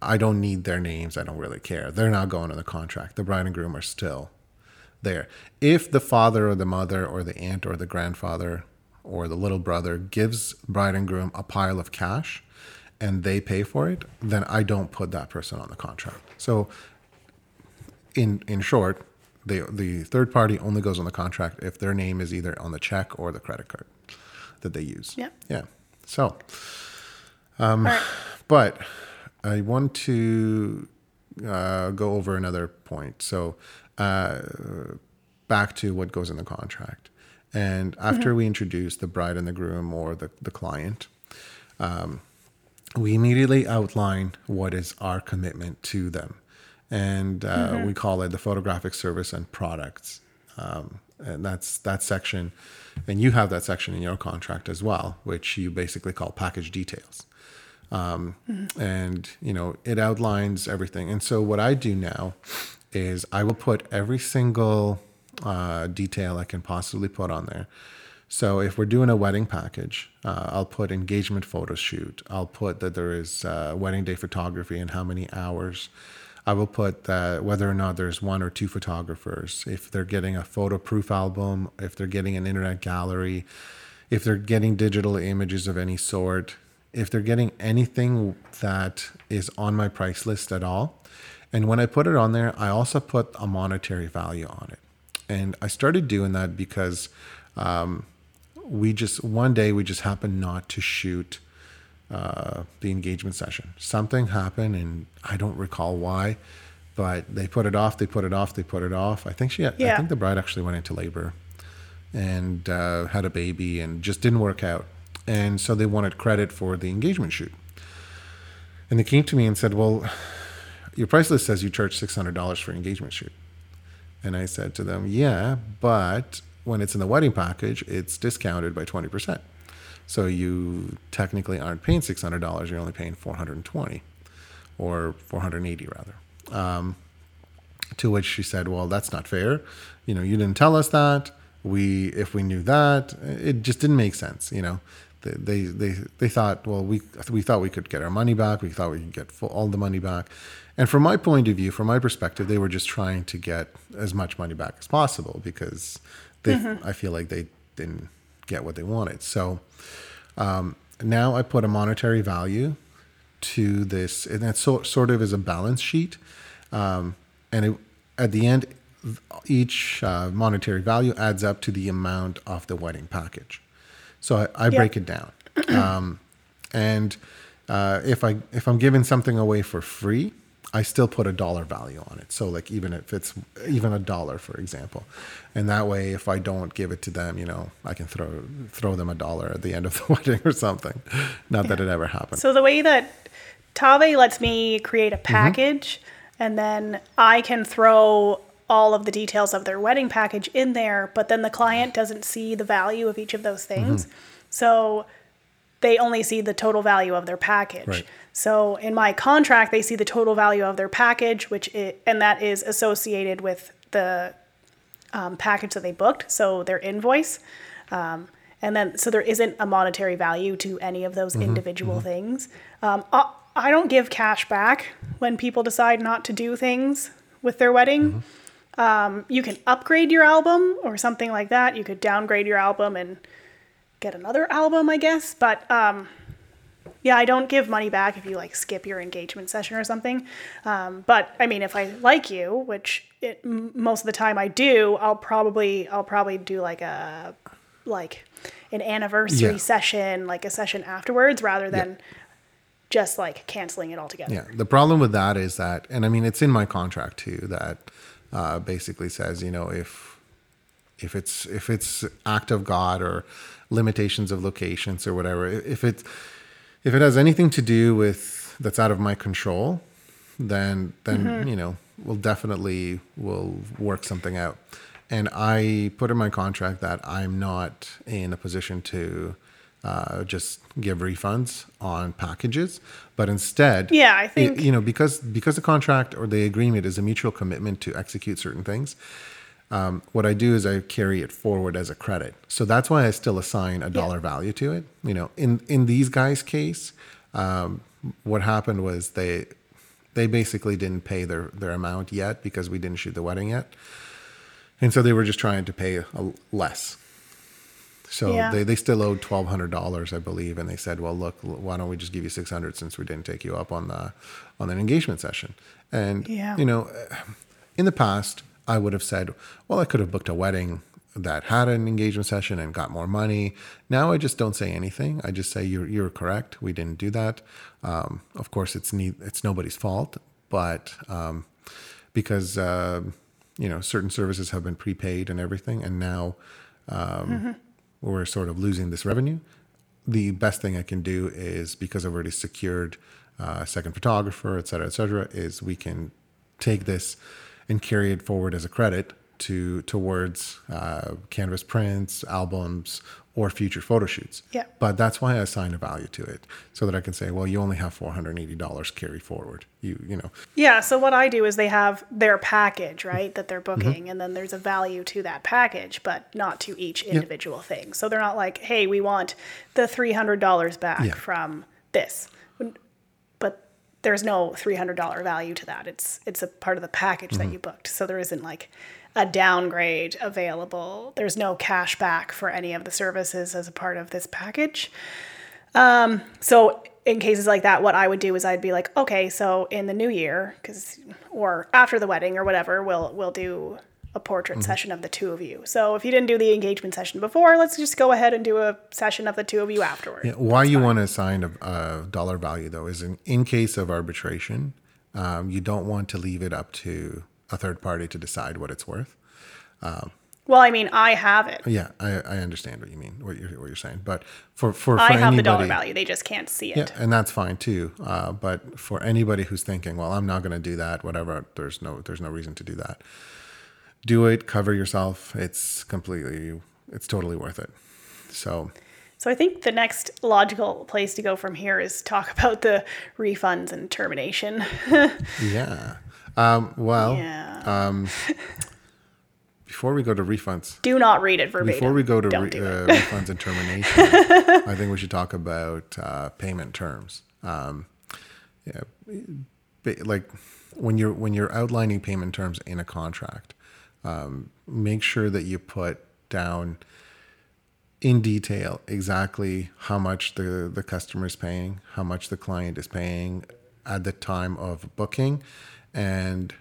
I don't need their names. I don't really care. They're not going on the contract. The bride and groom are still there. If the father or the mother or the aunt or the grandfather or the little brother gives bride and groom a pile of cash and they pay for it, then I don't put that person on the contract. So in in short, the the third party only goes on the contract if their name is either on the check or the credit card that they use. Yeah. Yeah. So, All right. but I want to uh, go over another point. So, uh, back to what goes in the contract. And after we introduce the bride and the groom or the, the client, um, we immediately outline what is our commitment to them. And uh, we call it the photographic service and products. Um, and that's that section. And you have that section in your contract as well, which you basically call package details. And you know it outlines everything. And so what i do now is i will put every single uh, detail i can possibly put on there. So if we're doing a wedding package uh, i'll put engagement photo shoot. I'll put that there is uh, wedding day photography and how many hours i will put that whether or not there's one or two photographers if they're getting a photo proof album if they're getting an internet gallery if they're getting digital images of any sort if they're getting anything that is on my price list at all. And when I put it on there, I also put a monetary value on it. And I started doing that because um, we just, one day, we just happened not to shoot uh, the engagement session. Something happened, and I don't recall why, but they put it off, they put it off, they put it off. I think she, I Yeah. think the bride actually went into labor and uh, had a baby and just didn't work out. And so they wanted credit for the engagement shoot. And they came to me and said, Well, your price list says you charge $600 for engagement shoot. And I said to them, Yeah, but when it's in the wedding package, it's discounted by 20%. So you technically aren't paying $600, you're only paying 420 or 480 rather. Um, to which she said, "Well, that's not fair. You know, you didn't tell us that. We, if we knew that, it just didn't make sense. You know, they, they they they thought, well, we we thought we could get our money back. We thought we could get full, all the money back. And from my point of view, from my perspective, they were just trying to get as much money back as possible because they, I feel like they didn't get what they wanted. So um, now I put a monetary value to this, and that so, sort of is a balance sheet. Um, and it, at the end, each uh, monetary value adds up to the amount of the wedding package. So I, I break it down, um, and uh, if I if I'm giving something away for free, I still put a dollar value on it. So like even if it's even a dollar, for example, and that way if I don't give it to them, you know, I can throw throw them a dollar at the end of the [laughs] wedding or something. Not that it ever happened. So the way that Tave lets me create a Mm-hmm. package, and then I can throw all of the details of their wedding package in there, but then the client doesn't see the value of each of those things. Mm-hmm. So they only see the total value of their package. Right. So in my contract, they see the total value of their package, which i and that is associated with the um, package that they booked, so their invoice. Um, and then, so there isn't a monetary value to any of those individual things. Um, I, I don't give cash back when people decide not to do things with their wedding. Um, you can upgrade your album or something like that. You could downgrade your album and get another album, I guess. But um, yeah, I don't give money back if you like skip your engagement session or something. Um, but I mean, if I like you, which it, m- most of the time I do, I'll probably I'll probably do like a like an anniversary Yeah. session, like a session afterwards, rather than just like canceling it altogether. Yeah. The problem with that is that, and I mean, it's in my contract too, that uh, basically says, you know, if if it's if it's act of God or limitations of locations or whatever, if it if it has anything to do with that's out of my control, then then you know we'll definitely will work something out. And I put in my contract that I'm not in a position to uh, just give refunds on packages, but instead, Yeah, I think- you know because because the contract or the agreement is a mutual commitment to execute certain things. Um, what I do is I carry it forward as a credit. So that's why I still assign a dollar value to it. You know, in in these guys' case, um, what happened was they they basically didn't pay their their amount yet because we didn't shoot the wedding yet, and so they were just trying to pay a, less. So Yeah. they, they still owed twelve hundred dollars, I believe, and they said, "Well, look, why don't we just give you six hundred since we didn't take you up on the on an engagement session?" And Yeah. you know, in the past, I would have said, "Well, I could have booked a wedding that had an engagement session and got more money." Now I just don't say anything. I just say, "You're you're correct. We didn't do that." Um, of course, it's ne- it's nobody's fault, but um, because uh, you know certain services have been prepaid and everything, and now um, we're sort of losing this revenue. The best thing I can do is because I've already secured uh, a second photographer, et cetera, et cetera, is we can take this and carry it forward as a credit to towards uh, canvas prints, albums, or future photo shoots. Yeah. But that's why I assign a value to it, so that I can say, well, you only have four hundred and eighty dollars carry forward. You you know, Yeah, so what I do is they have their package, right, that they're booking, and then there's a value to that package, but not to each individual thing. So they're not like, hey, we want the $300 back Yeah. from this. There's no $300 value to that. It's it's a part of the package that mm-hmm. you booked. So there isn't like a downgrade available. There's no cash back for any of the services as a part of this package. Um, so in cases like that, what I would do is I'd be like, okay, so in the new year, because or after the wedding or whatever, we'll we'll do a portrait session of the two of you. So if you didn't do the engagement session before, let's just go ahead and do a session of the two of you afterward. Yeah, why you want to assign a, a dollar value though is in, in case of arbitration, um, you don't want to leave it up to a third party to decide what it's worth. Well, I mean, I have it. Yeah, I, I understand what you mean, what you're what you're saying, but for for, for I have anybody, the dollar value. They just can't see it. yeah, and that's fine too. Uh, but for anybody who's thinking, well, I'm not going to do that, whatever, there's no there's no reason to do that. Do it, cover yourself. It's completely, it's totally worth it. So So I think the next logical place to go from here is talk [laughs] about the refunds and termination. [laughs] yeah, um, well, yeah. before we go to refunds, Do not read it verbatim. before we go to re, uh, [laughs] refunds and termination, I think we should talk about uh, payment terms. Um, yeah, like when you're when you're outlining payment terms in a contract, um, make sure that you put down in detail exactly how much the the customer is paying, how much the client is paying at the time of booking, and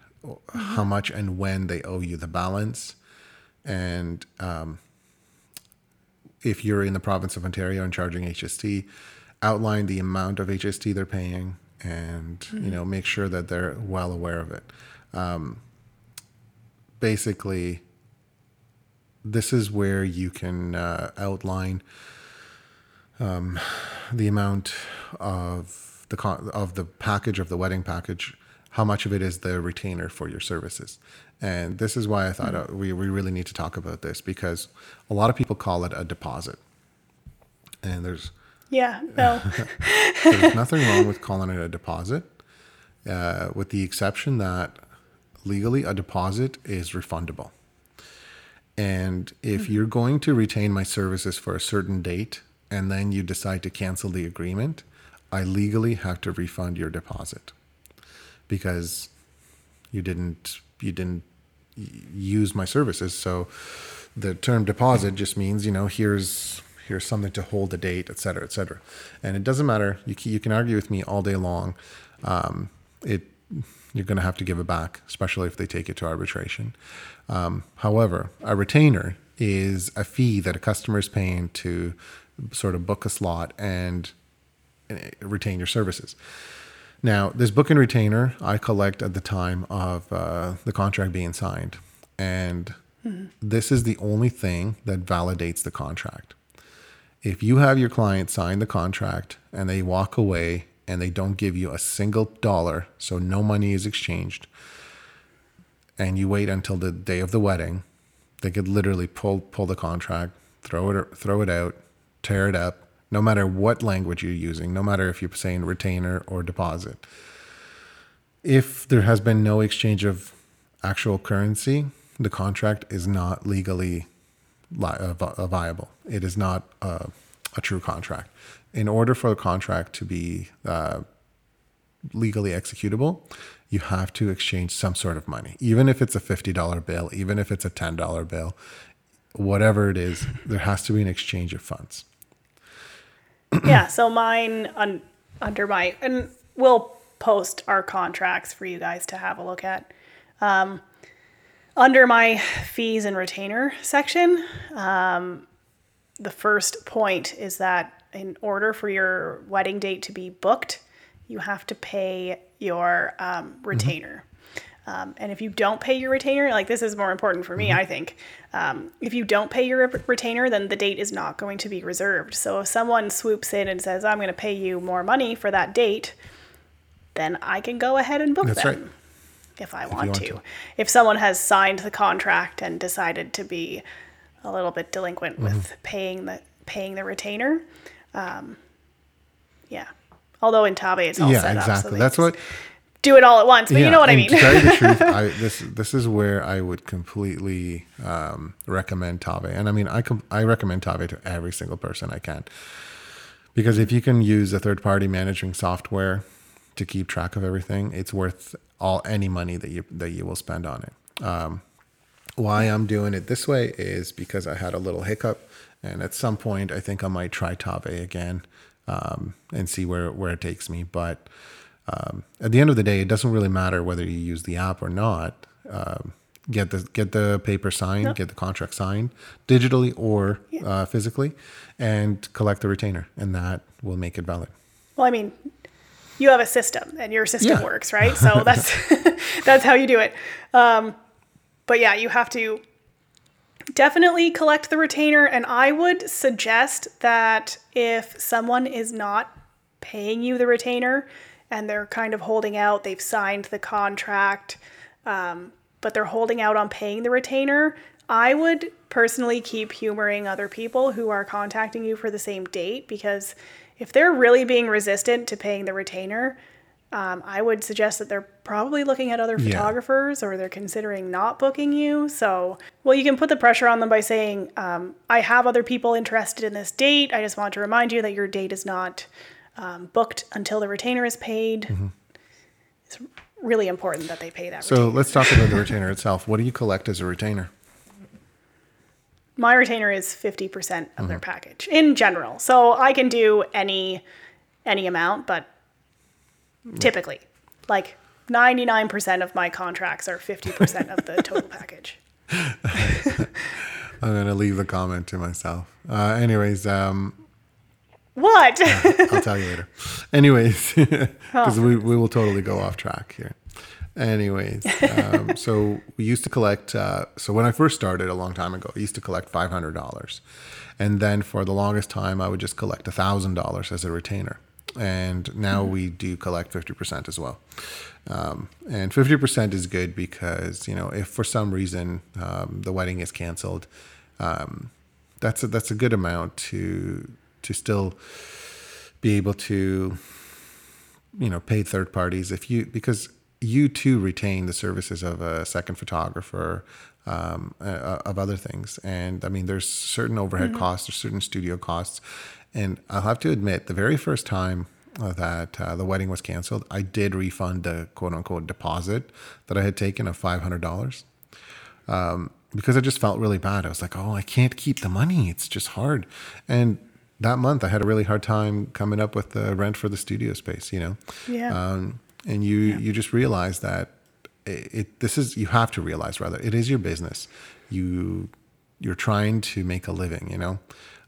how much and when they owe you the balance, and um, if you're in the province of Ontario and charging HST, outline the amount of HST they're paying, and you know make sure that they're well aware of it. Um, basically, this is where you can uh, outline um, the amount of the con- of the package of the wedding package, how much of it is the retainer for your services, and this is why I thought uh, we we really need to talk about this because a lot of people call it a deposit, and there's Yeah, no. [laughs] there's nothing wrong with calling it a deposit, uh, with the exception that legally a deposit is refundable. And if you're going to retain my services for a certain date and then you decide to cancel the agreement, I legally have to refund your deposit because you didn't you didn't use my services. So the term deposit just means you know here's here's something to hold the date, et cetera, et cetera. And it doesn't matter. You can, you can argue with me all day long. Um, it you're going to have to give it back, especially if they take it to arbitration. Um, however, a retainer is a fee that a customer is paying to sort of book a slot and uh, retain your services. Now, this book and retainer I collect at the time of uh, the contract being signed. And this is the only thing that validates the contract. If you have your client sign the contract and they walk away and they don't give you a single dollar, so no money is exchanged, and you wait until the day of the wedding, they could literally pull pull the contract, throw it throw it out, tear it up, no matter what language you're using, no matter if you're saying retainer or deposit. If there has been no exchange of actual currency, the contract is not legally li- uh, uh, viable. It is not uh, a true contract. In order for a contract to be uh, legally executable, you have to exchange some sort of money, even if it's a $50 bill, even if it's a $10 bill, whatever it is, there has to be an exchange of funds. yeah, so mine un, under my and we'll post our contracts for you guys to have a look at. Um, under my fees and retainer section, um, the first point is that in order for your wedding date to be booked, you have to pay your um, retainer. Um, and if you don't pay your retainer, like this is more important for me, I think. Um, if you don't pay your retainer, then the date is not going to be reserved. So if someone swoops in and says, I'm going to pay you more money for that date, then I can go ahead and book That's them right. if I want, want to. to. If someone has signed the contract and decided to be a little bit delinquent with Mm-hmm. paying the paying the retainer, um, yeah. Although in Tave it's all yeah, set up, so exactly. That's what. do it all at once. But you know what I mean. to tell you the truth, [laughs] I, this this is where I would completely um, recommend Tave, and I mean I com- I recommend Tave to every single person I can, because if you can use a third party managing software to keep track of everything, it's worth all any money that you that you will spend on it. Um, why I'm doing it this way is because I had a little hiccup, and at some point I think I might try Tave again um, and see where where it takes me. But um, at the end of the day, it doesn't really matter whether you use the app or not. Um, get the get the paper signed, get the contract signed digitally or uh, physically, and collect the retainer, and that will make it valid. Well, I mean, you have a system and your system Yeah. works, right? [laughs] So that's [laughs] that's how you do it. Um, but yeah, you have to definitely collect the retainer, and I would suggest that if someone is not paying you the retainer and they're kind of holding out, they've signed the contract, um, but they're holding out on paying the retainer. I would personally keep humoring other people who are contacting you for the same date because if they're really being resistant to paying the retainer, um, I would suggest that they're probably looking at other Yeah. photographers or they're considering not booking you. So, well, you can put the pressure on them by saying, um, I have other people interested in this date. I just want to remind you that your date is not um, booked until the retainer is paid. Mm-hmm. It's really important that they pay that So retainer. let's talk about the retainer itself. What do you collect as a retainer? My retainer is 50% of their package in general. So I can do any any amount, but typically like 99% of my contracts are 50% of the total [laughs] package. I'm gonna leave the comment to myself. Uh, anyways, um, What? I'll tell you later. [laughs] Anyways, [laughs] because we, we will totally go off track here. Anyways, um, so we used to collect. Uh, so when I first started a long time ago, I used to collect five hundred dollars, and then for the longest time, I would just collect thousand dollars as a retainer. And now we do collect fifty percent as well. Um, and fifty percent is good because you know if for some reason um, the wedding is canceled, um, that's a, that's a good amount to to still be able to you know pay third parties if you because you too retain the services of a second photographer um, uh, of other things and i mean there's certain overhead costs there's certain studio costs and i'll have to admit the very first time uh, that uh, the wedding was canceled i did refund the quote unquote deposit that i had taken of $500 um, because I just felt really bad. I was like, oh, I can't keep the money. It's just hard. And that month, I had a really hard time coming up with the rent for the studio space. You know, Yeah. Um, and you you just realize that it, this is you have to realize rather it is your business. You you're trying to make a living. You know.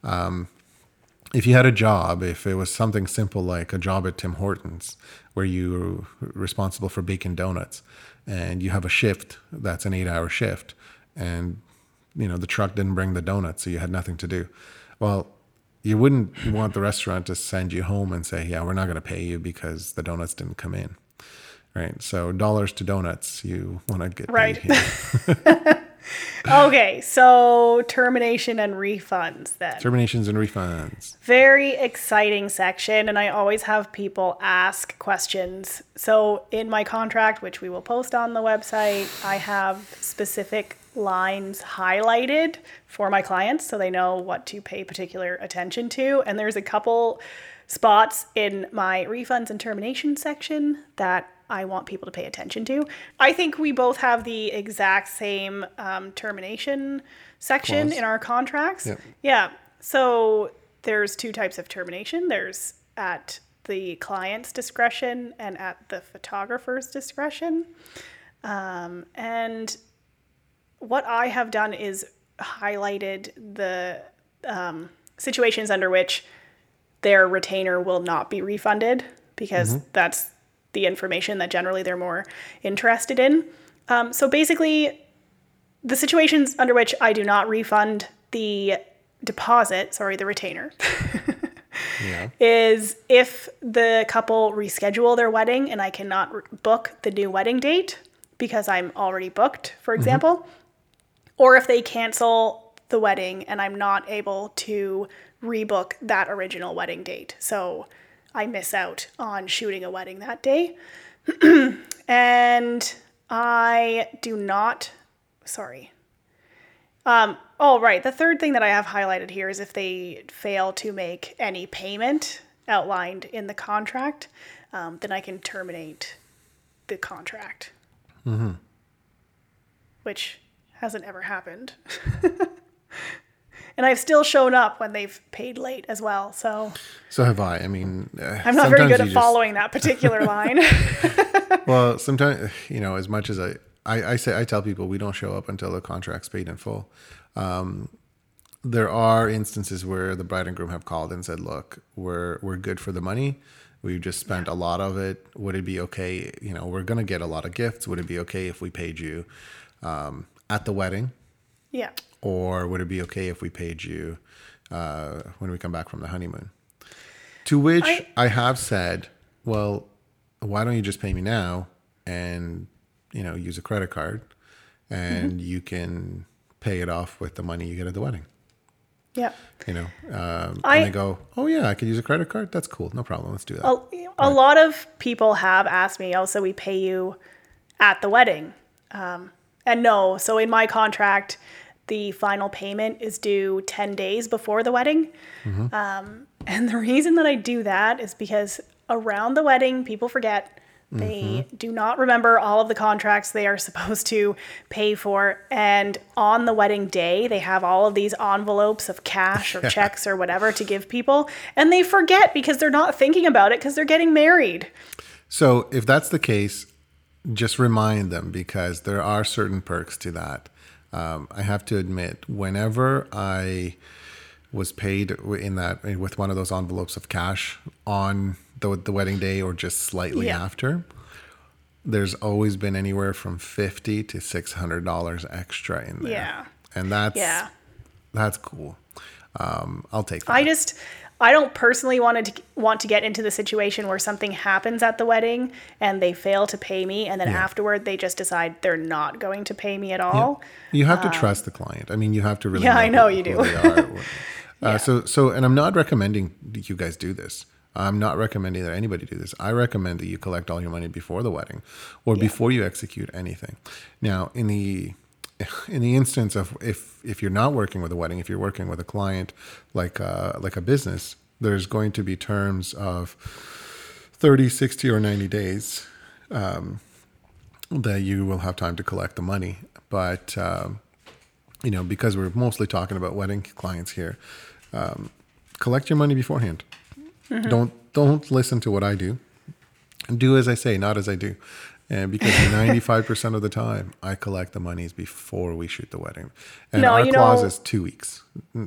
Um, if you had a job, if it was something simple like a job at Tim Hortons, where you're responsible for baking donuts, and you have a shift that's an eight-hour shift, and you know the truck didn't bring the donuts, so you had nothing to do. Well, you wouldn't want the restaurant to send you home and say, "Yeah, we're not going to pay you because the donuts didn't come in." Right. So dollars to donuts, you want to get Right. [laughs] okay, so termination and refunds then. Terminations and refunds. Very exciting section, and I always have people ask questions. So, in my contract, which we will post on the website, I have specific lines highlighted for my clients so they know what to pay particular attention to. And there's a couple spots in my refunds and termination section that I want people to pay attention to. I think we both have the exact same um, termination section Clause. in our contracts. Yep. Yeah. So there's two types of termination. There's at the client's discretion and at the photographer's discretion. Um, and what I have done is highlighted the um, situations under which their retainer will not be refunded because that's the information that generally they're more interested in. Um, so basically, the situations under which I do not refund the deposit, sorry, the retainer, [laughs] Yeah. is if the couple reschedule their wedding and I cannot re- book the new wedding date because I'm already booked, for example, or if they cancel the wedding and I'm not able to rebook that original wedding date. So I miss out on shooting a wedding that day. [clears throat] and I do not, sorry. Um, oh, right. The third thing that I have highlighted here is if they fail to make any payment outlined in the contract, um, then I can terminate the contract. Which hasn't ever happened. [laughs] and I've still shown up when they've paid late as well. So So have I. I mean, uh, I'm not very good at just- following that particular [laughs] line. [laughs] Well, sometimes you know, as much as I, I, I say, I tell people we don't show up until the contract's paid in full. Um, there are instances where the bride and groom have called and said, "Look, we're we're good for the money. We've just spent a lot of it. Would it be okay? You know, we're gonna get a lot of gifts. Would it be okay if we paid you um, at the wedding, yeah. or would it be okay if we paid you uh, when we come back from the honeymoon?" To which I- I have said, "Well, why don't you just pay me now and you know use a credit card and Mm-hmm. you can pay it off with the money you get at the wedding Yeah. You know, um, I- and they go, "Oh yeah, I could use a credit card. That's cool. No problem. Let's do that." A, a lot of people have asked me, oh, so we pay you at the wedding. Um, and no, so in my contract, the final payment is due 10 days before the wedding. Um, and the reason that I do that is because around the wedding, people forget. They do not remember all of the contracts they are [laughs] supposed to pay for. And on the wedding day, they have all of these envelopes of cash or [laughs] checks or whatever to give people. And they forget because they're not thinking about it because they're getting married. So if that's the case, just remind them because there are certain perks to that. Um, I have to admit, whenever I was paid in that with one of those envelopes of cash on the, the wedding day or just slightly Yeah. after, there's always been anywhere from fifty to six hundred dollars extra in there. Yeah. and that's Yeah. that's cool. Um, I'll take that. I just I don't personally want to want to get into the situation where something happens at the wedding and they fail to pay me and then Yeah. afterward they just decide they're not going to pay me at all. You have to trust the client. I mean, you have to really. Um, yeah, I know who- you do. they are. [laughs] uh, So, so, and I'm not recommending that you guys do this. I'm not recommending that anybody do this. I recommend that you collect all your money before the wedding, or before you execute anything. Now, in the [laughs] in the instance of if if you're not working with a wedding, if you're working with a client like uh, like a business, there's going to be terms of 30, 60, or 90 days that you will have time to collect the money. But um, you know, because we're mostly talking about wedding clients here, um, collect your money beforehand. Don't don't listen to what I do. Do as I say, not as I do. And because ninety five percent of the time, I collect the monies before we shoot the wedding, and No, our you clause know, is two weeks.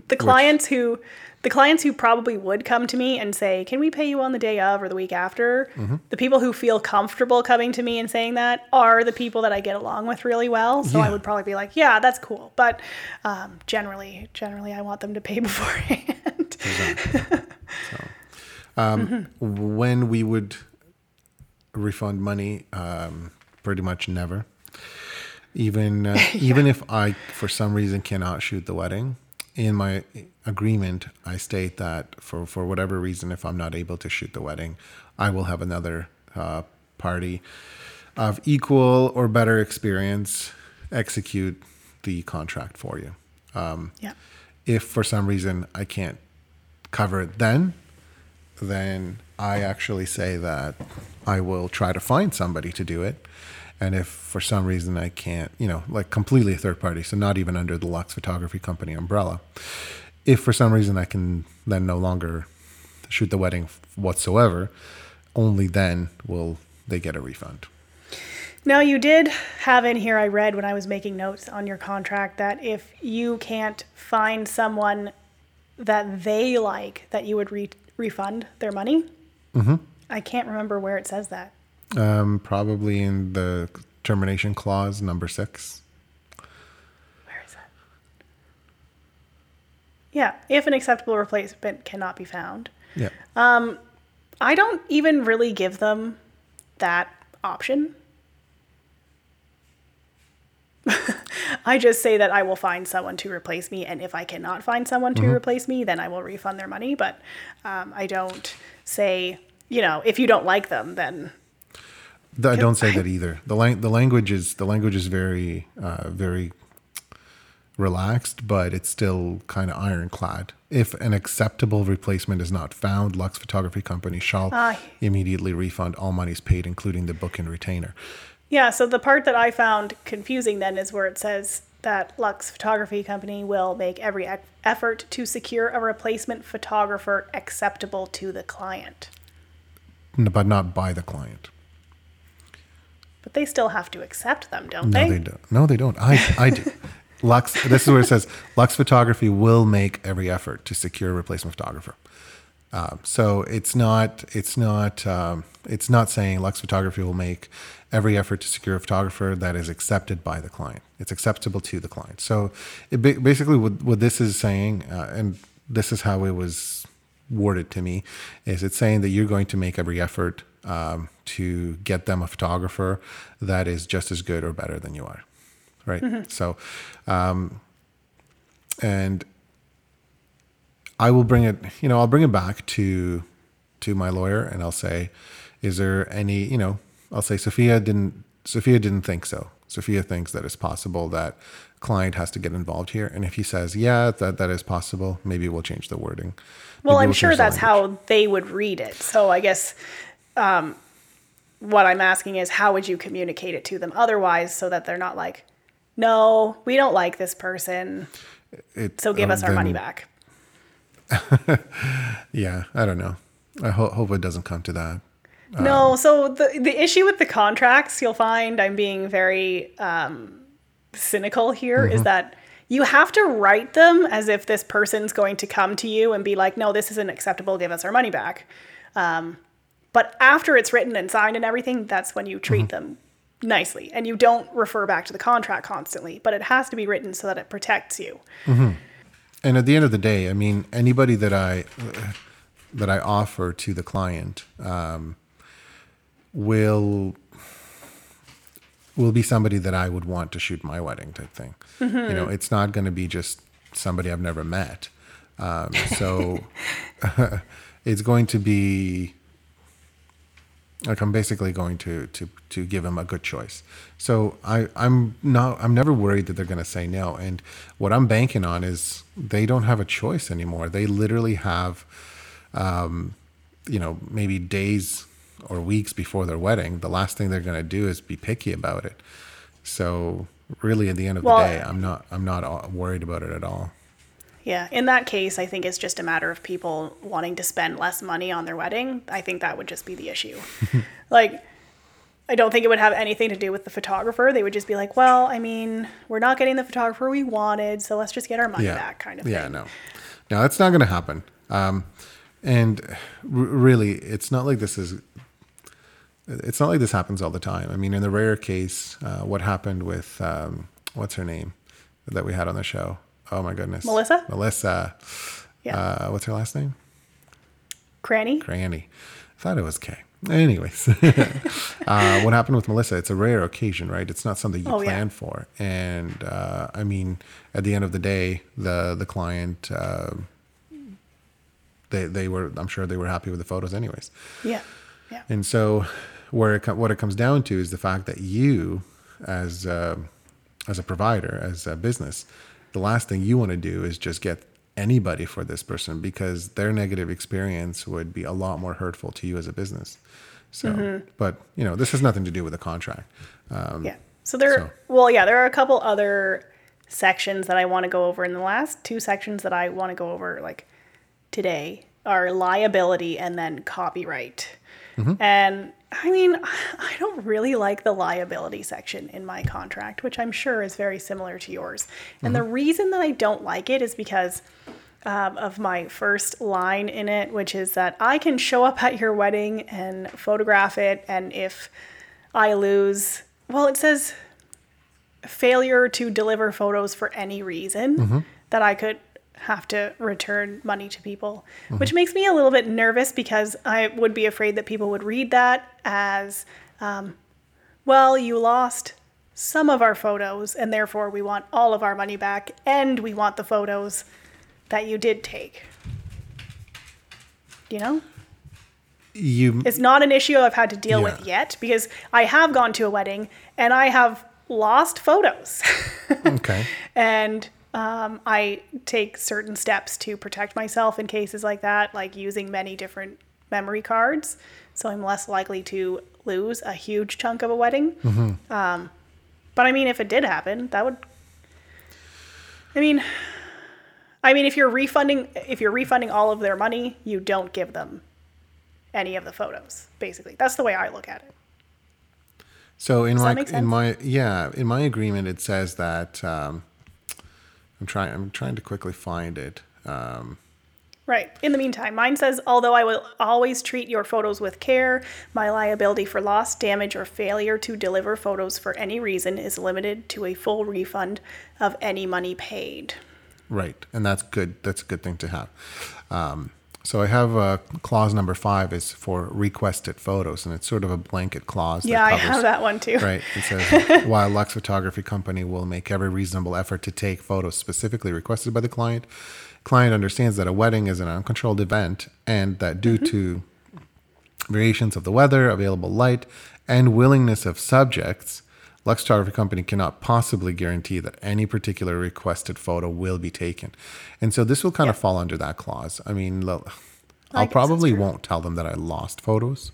The clients who the clients who probably would come to me and say, "Can we pay you on the day of or the week after?" Mm-hmm. The people who feel comfortable coming to me and saying that are the people that I get along with really well. So I would probably be like, "Yeah, that's cool." But um, generally, generally, I want them to pay [laughs] beforehand. when we would refund money um, pretty much never. Even uh, [laughs] even if i for some reason cannot shoot the wedding in my agreement i state that for for whatever reason if i'm not able to shoot the wedding i will have another uh, party of equal or better experience execute the contract for you. Yeah. if for some reason I can't cover it then, then I actually say that I will try to find somebody to do it. And if for some reason I can't, you know, like completely a third party, so not even under the Lux Photography Company umbrella, if for some reason I can then no longer shoot the wedding whatsoever, only then will they get a refund. Now, you did have in here, I read when I was making notes on your contract, that if you can't find someone that they like, that you would re- refund their money. Mm-hmm. I can't remember where it says that. Um, probably in the termination clause number six. Where is that? Yeah, if an acceptable replacement cannot be found. Yeah. I don't even really give them that option. [laughs] I just say that I will find someone to replace me, and if I cannot find someone to replace me, then I will refund their money. But um, I don't say, you know, if you don't like them, then Th- I don't say that either. The lang- the language is the language is very uh, very relaxed, but it's still kind of ironclad. If an acceptable replacement is not found, Lux Photography Company shall Aye. immediately refund all monies paid, including the book and retainer. Yeah, so the part that I found confusing then is where it says that Lux Photography Company will make every effort to secure a replacement photographer acceptable to the client. N- but not by the client. But they still have to accept them, don't No, they? No, they don't. No, they don't. I, I do. Lux. This is where it says Lux Photography will make every effort to secure a replacement photographer. Um, so it's not. It's not. Um, it's not saying Lux Photography will make every effort to secure a photographer that is accepted by the client. It's acceptable to the client. So it ba- basically, what, what this is saying, uh, and this is how it was worded to me, is it's saying that you're going to make every effort um, to get them a photographer that is just as good or better than you are, right? So, um, and I will bring it. You know, I'll bring it back to to my lawyer, and I'll say, "Is there any?" You know, I'll say Sophia didn't. Sophia didn't think so. Sophia thinks that it's possible that client has to get involved here, and if he says, "Yeah, that that is possible," maybe we'll change the wording. Well, Maybe I'm we'll sure change the that's how they would read it. So I guess um, what I'm asking is how would you communicate it to them otherwise so that they're not like, no, we don't like this person, It, so give uh, us our money back. [laughs] Yeah, I don't know. I ho- hope it doesn't come to that. Um, no, so the the issue with the contracts, you'll find I'm being very um, cynical here, is Mm-hmm. that you have to write them as if this person's going to come to you and be like, no, this isn't acceptable, give us our money back. Um, but after it's written and signed and everything, that's when you treat Mm-hmm. them nicely and you don't refer back to the contract constantly, but it has to be written so that it protects you. And at the end of the day, I mean, anybody that I that I offer to the client um, will will be somebody that I would want to shoot my wedding type thing. You know, it's not going to be just somebody I've never met. Um, so [laughs] it's going to be like I'm basically going to to to give him a good choice. So I I'm not I'm never worried that they're going to say no. And what I'm banking on is they don't have a choice anymore. They literally have, um, you know, maybe days or weeks before their wedding. The last thing they're going to do is be picky about it. So really, at the end of Well- the day, I'm not I'm not worried about it at all. Yeah, in that case, I think it's just a matter of people wanting to spend less money on their wedding. I think that would just be the issue. [laughs] like, I don't think it would have anything to do with the photographer. They would just be like, well, I mean, we're not getting the photographer we wanted, so let's just get our money back, kind of thing. yeah, thing. no, no, that's not going to happen. Um, and r- really, it's not like this is. It's not like this happens all the time. I mean, in the rare case, uh, what happened with um, what's her name that we had on the show? Oh my goodness, Melissa? Melissa. Yeah. Uh, what's her last name? Cranny? Granny. I thought it was K. Anyways, [laughs] uh, what happened with Melissa? It's a rare occasion, right? It's not something you Oh, yeah. plan for. And uh, I mean, at the end of the day, the the client, uh, they they were, I'm sure they were happy with the photos, anyways. Yeah. Yeah. And so, where it what it comes down to is the fact that you, as a, as a provider, as a business, the last thing you want to do is just get anybody for this person because their negative experience would be a lot more hurtful to you as a business. So, but you know, this has nothing to do with the contract. Um, Yeah. So there, So- well, yeah, there are a couple other sections that I want to go over. In the last two sections that I want to go over, like today, are liability and then copyright. And I mean, [sighs] I don't really like the liability section in my contract, which I'm sure is very similar to yours. And the reason that I don't like it is because um, of my first line in it, which is that I can show up at your wedding and photograph it, and if I lose, well, it says failure to deliver photos for any reason that I could have to return money to people, which makes me a little bit nervous because I would be afraid that people would read that as, um, well, you lost some of our photos and therefore we want all of our money back and we want the photos that you did take. You know? You, It's not an issue I've had to deal with yet because I have gone to a wedding and I have lost photos. okay. [laughs] and um, I take certain steps to protect myself in cases like that, like using many different memory cards. So I'm less likely to lose a huge chunk of a wedding. Um, but I mean, if it did happen, that would. I mean, I mean, if you're refunding, if you're refunding all of their money, you don't give them any of the photos. Basically, that's the way I look at it. So in Does my in my yeah in my agreement it says that um, I'm trying I'm trying to quickly find it. Um, Right. In the meantime, mine says, although I will always treat your photos with care, my liability for loss, damage, or failure to deliver photos for any reason is limited to a full refund of any money paid. Right, and that's good. That's a good thing to have. Um, So I have uh, clause number five is for requested photos, and it's sort of a blanket clause. Yeah, I covers, have that one too. Right. It says, [laughs] while Lux Photography Company will make every reasonable effort to take photos specifically requested by the client, client understands that a wedding is an uncontrolled event and that due Mm-hmm. to variations of the weather, available light, and willingness of subjects, Lux Photography Company cannot possibly guarantee that any particular requested photo will be taken. And so this will kind of fall under that clause. I mean, I'll that's probably won't tell them that I lost photos.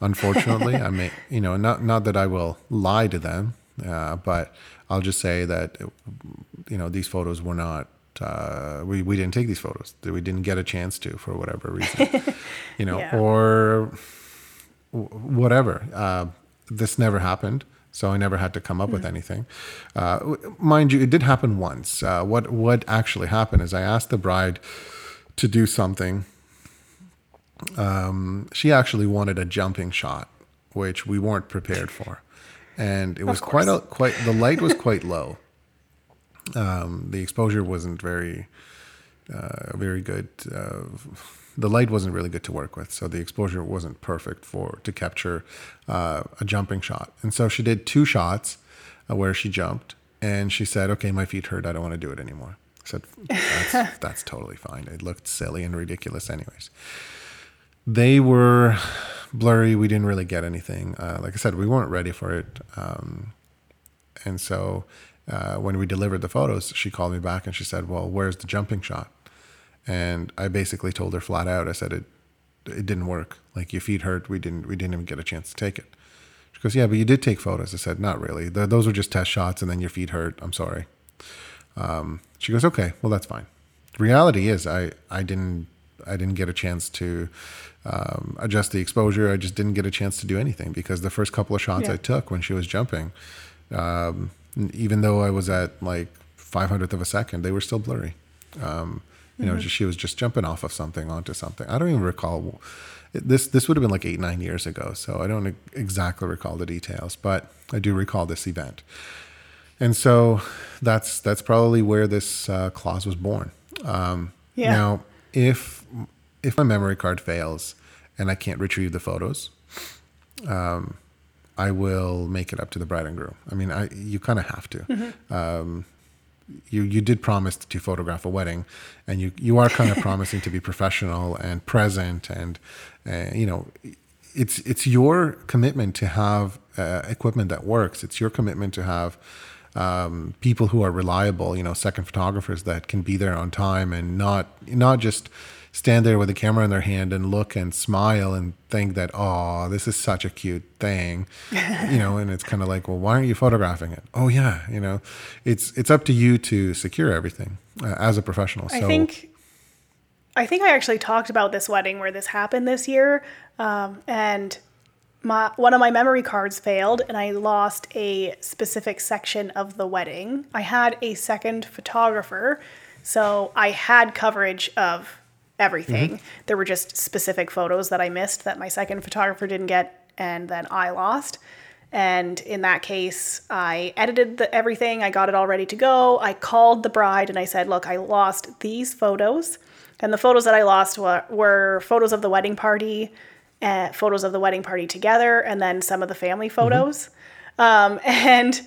Unfortunately, [laughs] I may, you know, not not that I will lie to them, uh, but I'll just say that, you know, these photos were not. Uh, we we didn't take these photos. We didn't get a chance to for whatever reason, [laughs] you know, Yeah. or w- whatever. Uh, this never happened, so I never had to come up with anything. Uh, mind you, it did happen once. Uh, what what actually happened is I asked the bride to do something. Um, she actually wanted a jumping shot, which we weren't prepared for, and it was quite a quite. The light was [laughs] quite low. Um, the exposure wasn't very uh, very good. The light wasn't really good to work with, so the exposure wasn't perfect for to capture uh, a jumping shot. And so she did two shots uh, where she jumped, and she said, "Okay, my feet hurt. I don't want to do it anymore." I said, "That's, [laughs] that's totally fine. It looked silly and ridiculous, anyways." They were blurry. We didn't really get anything. Uh, like I said, we weren't ready for it. Um, and so uh, when we delivered the photos, she called me back and she said, "Well, where's the jumping shot?" And I basically told her flat out. I said it it didn't work. Like your feet hurt. We didn't we didn't even get a chance to take it. She goes, "Yeah, but you did take photos." I said, "Not really. Th those were just test shots, and then your feet hurt. I'm sorry." Um, she goes, "Okay, well that's fine." The reality is, I I didn't I didn't get a chance to um, adjust the exposure. I just didn't get a chance to do anything because the first couple of shots Yeah. I took when she was jumping, um, even though I was at like 500th of a second, they were still blurry. Um, you know, just, she was just jumping off of something onto something. I don't even recall. This this would have been like eight nine years ago, so I don't exactly recall the details, but I do recall this event. And so that's that's probably where this uh, clause was born. Um, Yeah. Now, if if my memory card fails and I can't retrieve the photos, um, I will make it up to the bride and groom. I mean, I you kind of have to. Um, you you did promise to photograph a wedding, and you you are kind of [laughs] promising to be professional and present, and uh, you know, it's it's your commitment to have uh, equipment that works. It's your commitment to have um, people who are reliable. You know, second photographers that can be there on time and not not just stand there with a camera in their hand and look and smile and think that oh this is such a cute thing [laughs] you know and it's kind of like well why aren't you photographing it oh yeah you know it's it's up to you to secure everything uh, as a professional so I think I think I actually talked about this wedding where this happened this year, um, and my one of my memory cards failed, and I lost a specific section of the wedding. I had a second photographer, so I had coverage of everything. There were just specific photos that I missed that my second photographer didn't get, and then I lost. And in that case, I edited the, everything. I got it all ready to go. I called the bride and I said, "Look, I lost these photos." And the photos that I lost were, were photos of the wedding party, uh, photos of the wedding party together, and then some of the family photos. Um, [laughs] and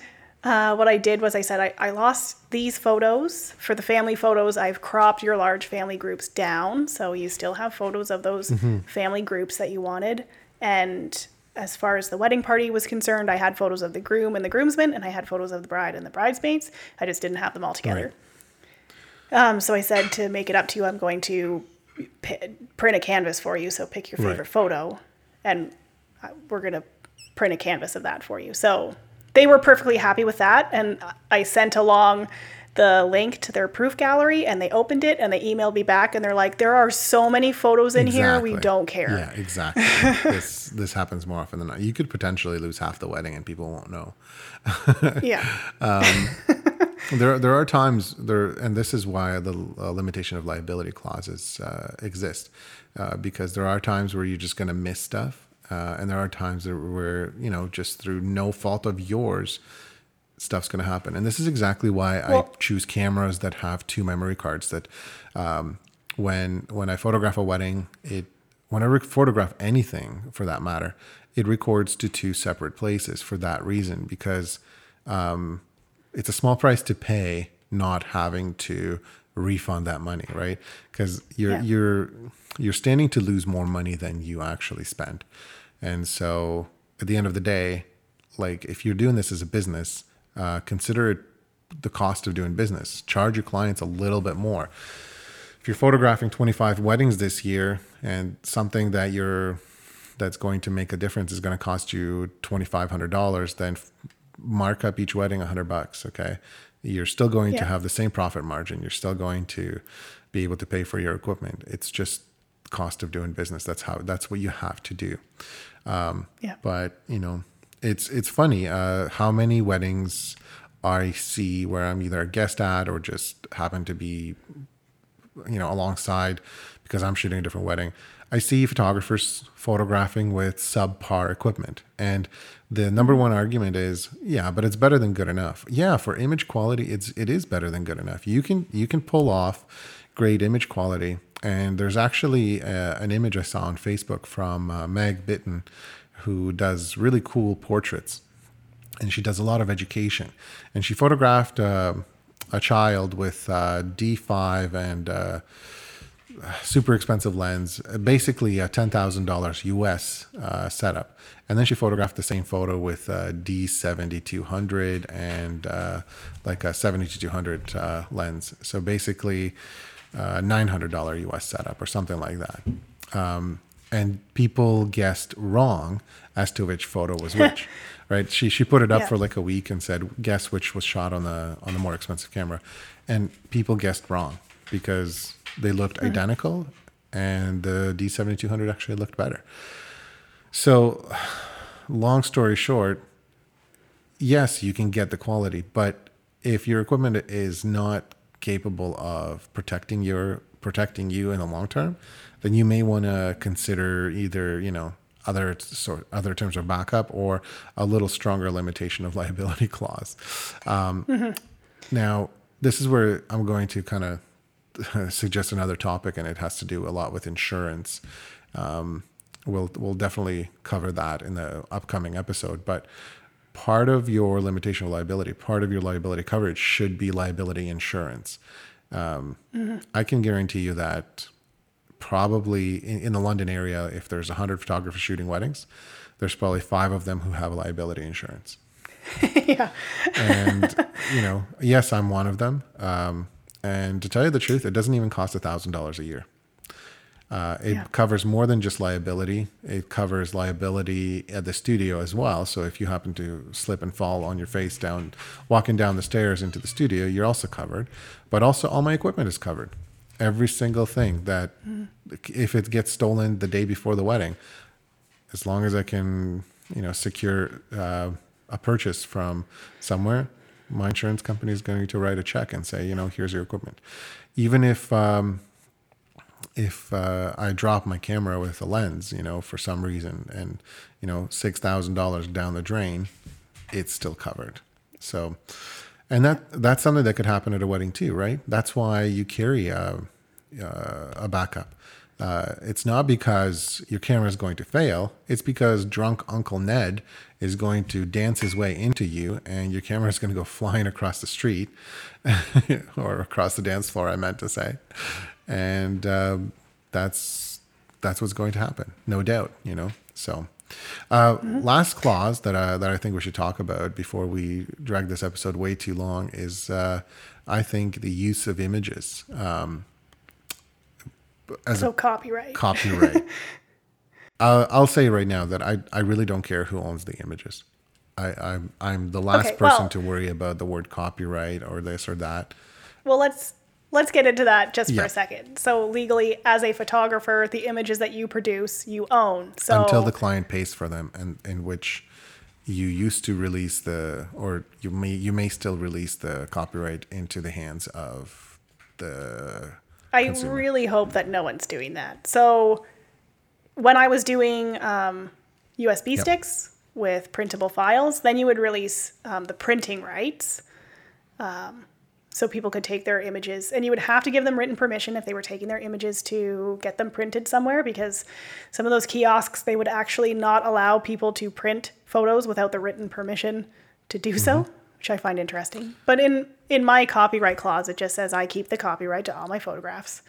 uh, what I did was I said, I, I lost these photos. For the family photos, I've cropped your large family groups down. So you still have photos of those family groups that you wanted. And as far as the wedding party was concerned, I had photos of the groom and the groomsmen, and I had photos of the bride and the bridesmaids. I just didn't have them all together. Um, so I said to make it up to you, I'm going to p- print a canvas for you. So pick your Right. favorite photo, and uh, we're gonna print a canvas of that for you. So they were perfectly happy with that, and I sent along the link to their proof gallery, and they opened it, and they emailed me back, and they're like, "There are so many photos in here, we don't care." yeah exactly [laughs] this this happens more often than not you could potentially lose half the wedding and people won't know Yeah. [laughs] there there are times there and this is why the uh, limitation of liability clauses uh, exist uh, because there are times where you're just going to miss stuff uh, and there are times where you know just through no fault of yours stuff's going to happen and this is exactly why i choose cameras that have two memory cards that um, when when I photograph a wedding, it when I rec- photograph anything for that matter, it records to two separate places for that reason because um, it's a small price to pay not having to refund that money, right? Because you're Yeah. you're you're standing to lose more money than you actually spend, and so at the end of the day, like if you're doing this as a business, uh, consider it the cost of doing business. Charge your clients a little bit more. If you're photographing 25 weddings this year and something that you're that's going to make a difference is going to cost you $2500 then mark up each wedding 100 bucks okay? You're still going to have the same profit margin. You're still going to be able to pay for your equipment. It's just cost of doing business. That's how that's what you have to do um, Yeah. but you know it's it's funny uh, how many weddings i see where i'm either a guest at or just happen to be you know alongside because i'm shooting a different wedding. I see photographers photographing with subpar equipment. And the number one argument is yeah but it's better than good enough. Yeah for image quality it's it is better than good enough. You can you can pull off great image quality and there's actually uh, an image i saw on facebook from uh, Meg Bitton who does really cool portraits and she does a lot of education. And she photographed uh, a child with uh, D5 and uh, super expensive lens, uh, basically a ten thousand dollars US uh, setup. And then she photographed the same photo with a D7200 and uh, like a 70 to 200 uh, lens. So basically, uh, nine hundred dollar US setup or something like that. Um, and people guessed wrong as to which photo was [laughs] which. right? She she put it up Yeah. for like a week and said, guess which was shot on the on the more expensive camera, and people guessed wrong because they looked identical, and the D seventy two hundred actually looked better. So, long story short, yes, you can get the quality, but if your equipment is not capable of protecting your protecting you in the long term, then you may want to consider either you know other sort other terms of backup or a little stronger limitation of [laughs] liability clause. Um, Now, this is where I'm going to kind of [laughs] suggest another topic, and it has to do a lot with insurance. Um, we'll we'll definitely cover that in the upcoming episode, but part of your limitation of liability, part of your liability coverage should be liability insurance. Um, I can guarantee you that probably in, in the London area, if there's 100 photographers shooting weddings, there's probably five of them who have liability insurance. [laughs] yeah. And, [laughs] you know, yes, I'm one of them. Um, and to tell you the truth, it doesn't even cost $1,000 a year. Uh, it Yeah. covers more than just liability. It covers liability at the studio as well. So if you happen to slip and fall on your face down, walking down the stairs into the studio, you're also covered. But also, all my equipment is covered. Every single thing that, if it gets stolen the day before the wedding, as long as I can, you know, secure uh, a purchase from somewhere, my insurance company is going to write a check and say, you know, here's your equipment. Even if um, if uh, I drop my camera with a lens, you know, for some reason, and you know, six thousand dollars down the drain, it's still covered. So, and that that's something that could happen at a wedding too, right? That's why you carry a a, a backup. Uh, it's not because your camera is going to fail. It's because drunk Uncle Ned is going to dance his way into you, and your camera is going to go flying across the street [laughs] or across the dance floor. I meant to say, and um, that's that's what's going to happen, no doubt. You know. So, uh, last clause that I, that I think we should talk about before we drag this episode way too long is, uh, I think the use of images. Um, as So copyright. copyright. [laughs] uh, I'll say right now that I, I really don't care who owns the images. I, I'm I'm the last Okay, person well- to worry about the word copyright or this or that. Well, let's let's get into that just for Yeah. a second. So legally, as a photographer, the images that you produce, you own. So until the client pays for them and in which you used to release the or you may you may still release the copyright into the hands of the I consumer. really hope that no one's doing that. So when I was doing um, USB Yep. sticks with printable files, then you would release um, the printing rights. Um, so people could take their images. And you would have to give them written permission if they were taking their images to get them printed somewhere because some of those kiosks they would actually not allow people to print photos without the written permission to do so which i find interesting. But in in my copyright clause it just says i keep the copyright to all my photographs.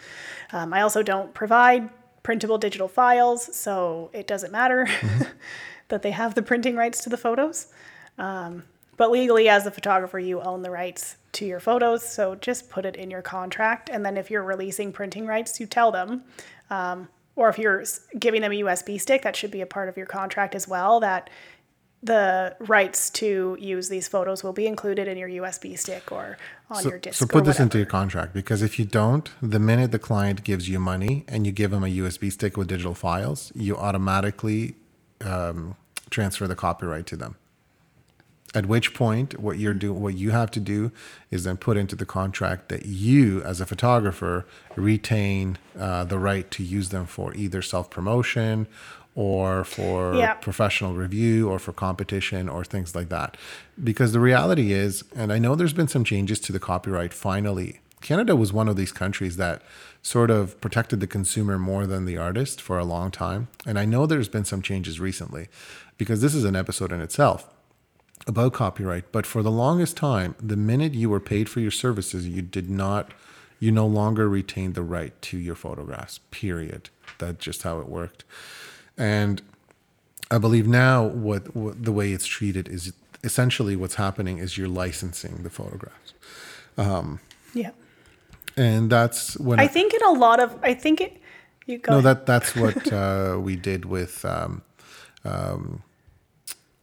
Um, i also don't provide printable digital files so it doesn't matter [laughs] that they have the printing rights to the photos. Um, but legally, as the photographer, you own the rights to your photos. So just put it in your contract. And then if you're releasing printing rights, you tell them. Um, or if you're giving them a USB stick, that should be a part of your contract as well. That the rights to use these photos will be included in your USB stick or on your disc. So put this into your contract because if you don't, the minute the client gives you money and you give them a USB stick with digital files, you automatically um, transfer the copyright to them. At which point, what you're do, what you have to do, is then put into the contract that you, as a photographer, retain uh, the right to use them for either self promotion, or for Yeah. professional review, or for competition, or things like that. Because the reality is, and I know there's been some changes to the copyright. Finally, Canada was one of these countries that sort of protected the consumer more than the artist for a long time, and I know there's been some changes recently, because this is an episode in itself about copyright, but for the longest time, the minute you were paid for your services, you did not, you no longer retained the right to your photographs, period. That's just how it worked. And I believe now what, what the way it's treated is essentially what's happening is you're licensing the photographs. Yeah. And that's when I think in a lot of, I think it, you go no, ahead. that that's what [laughs] uh, we did with um, um,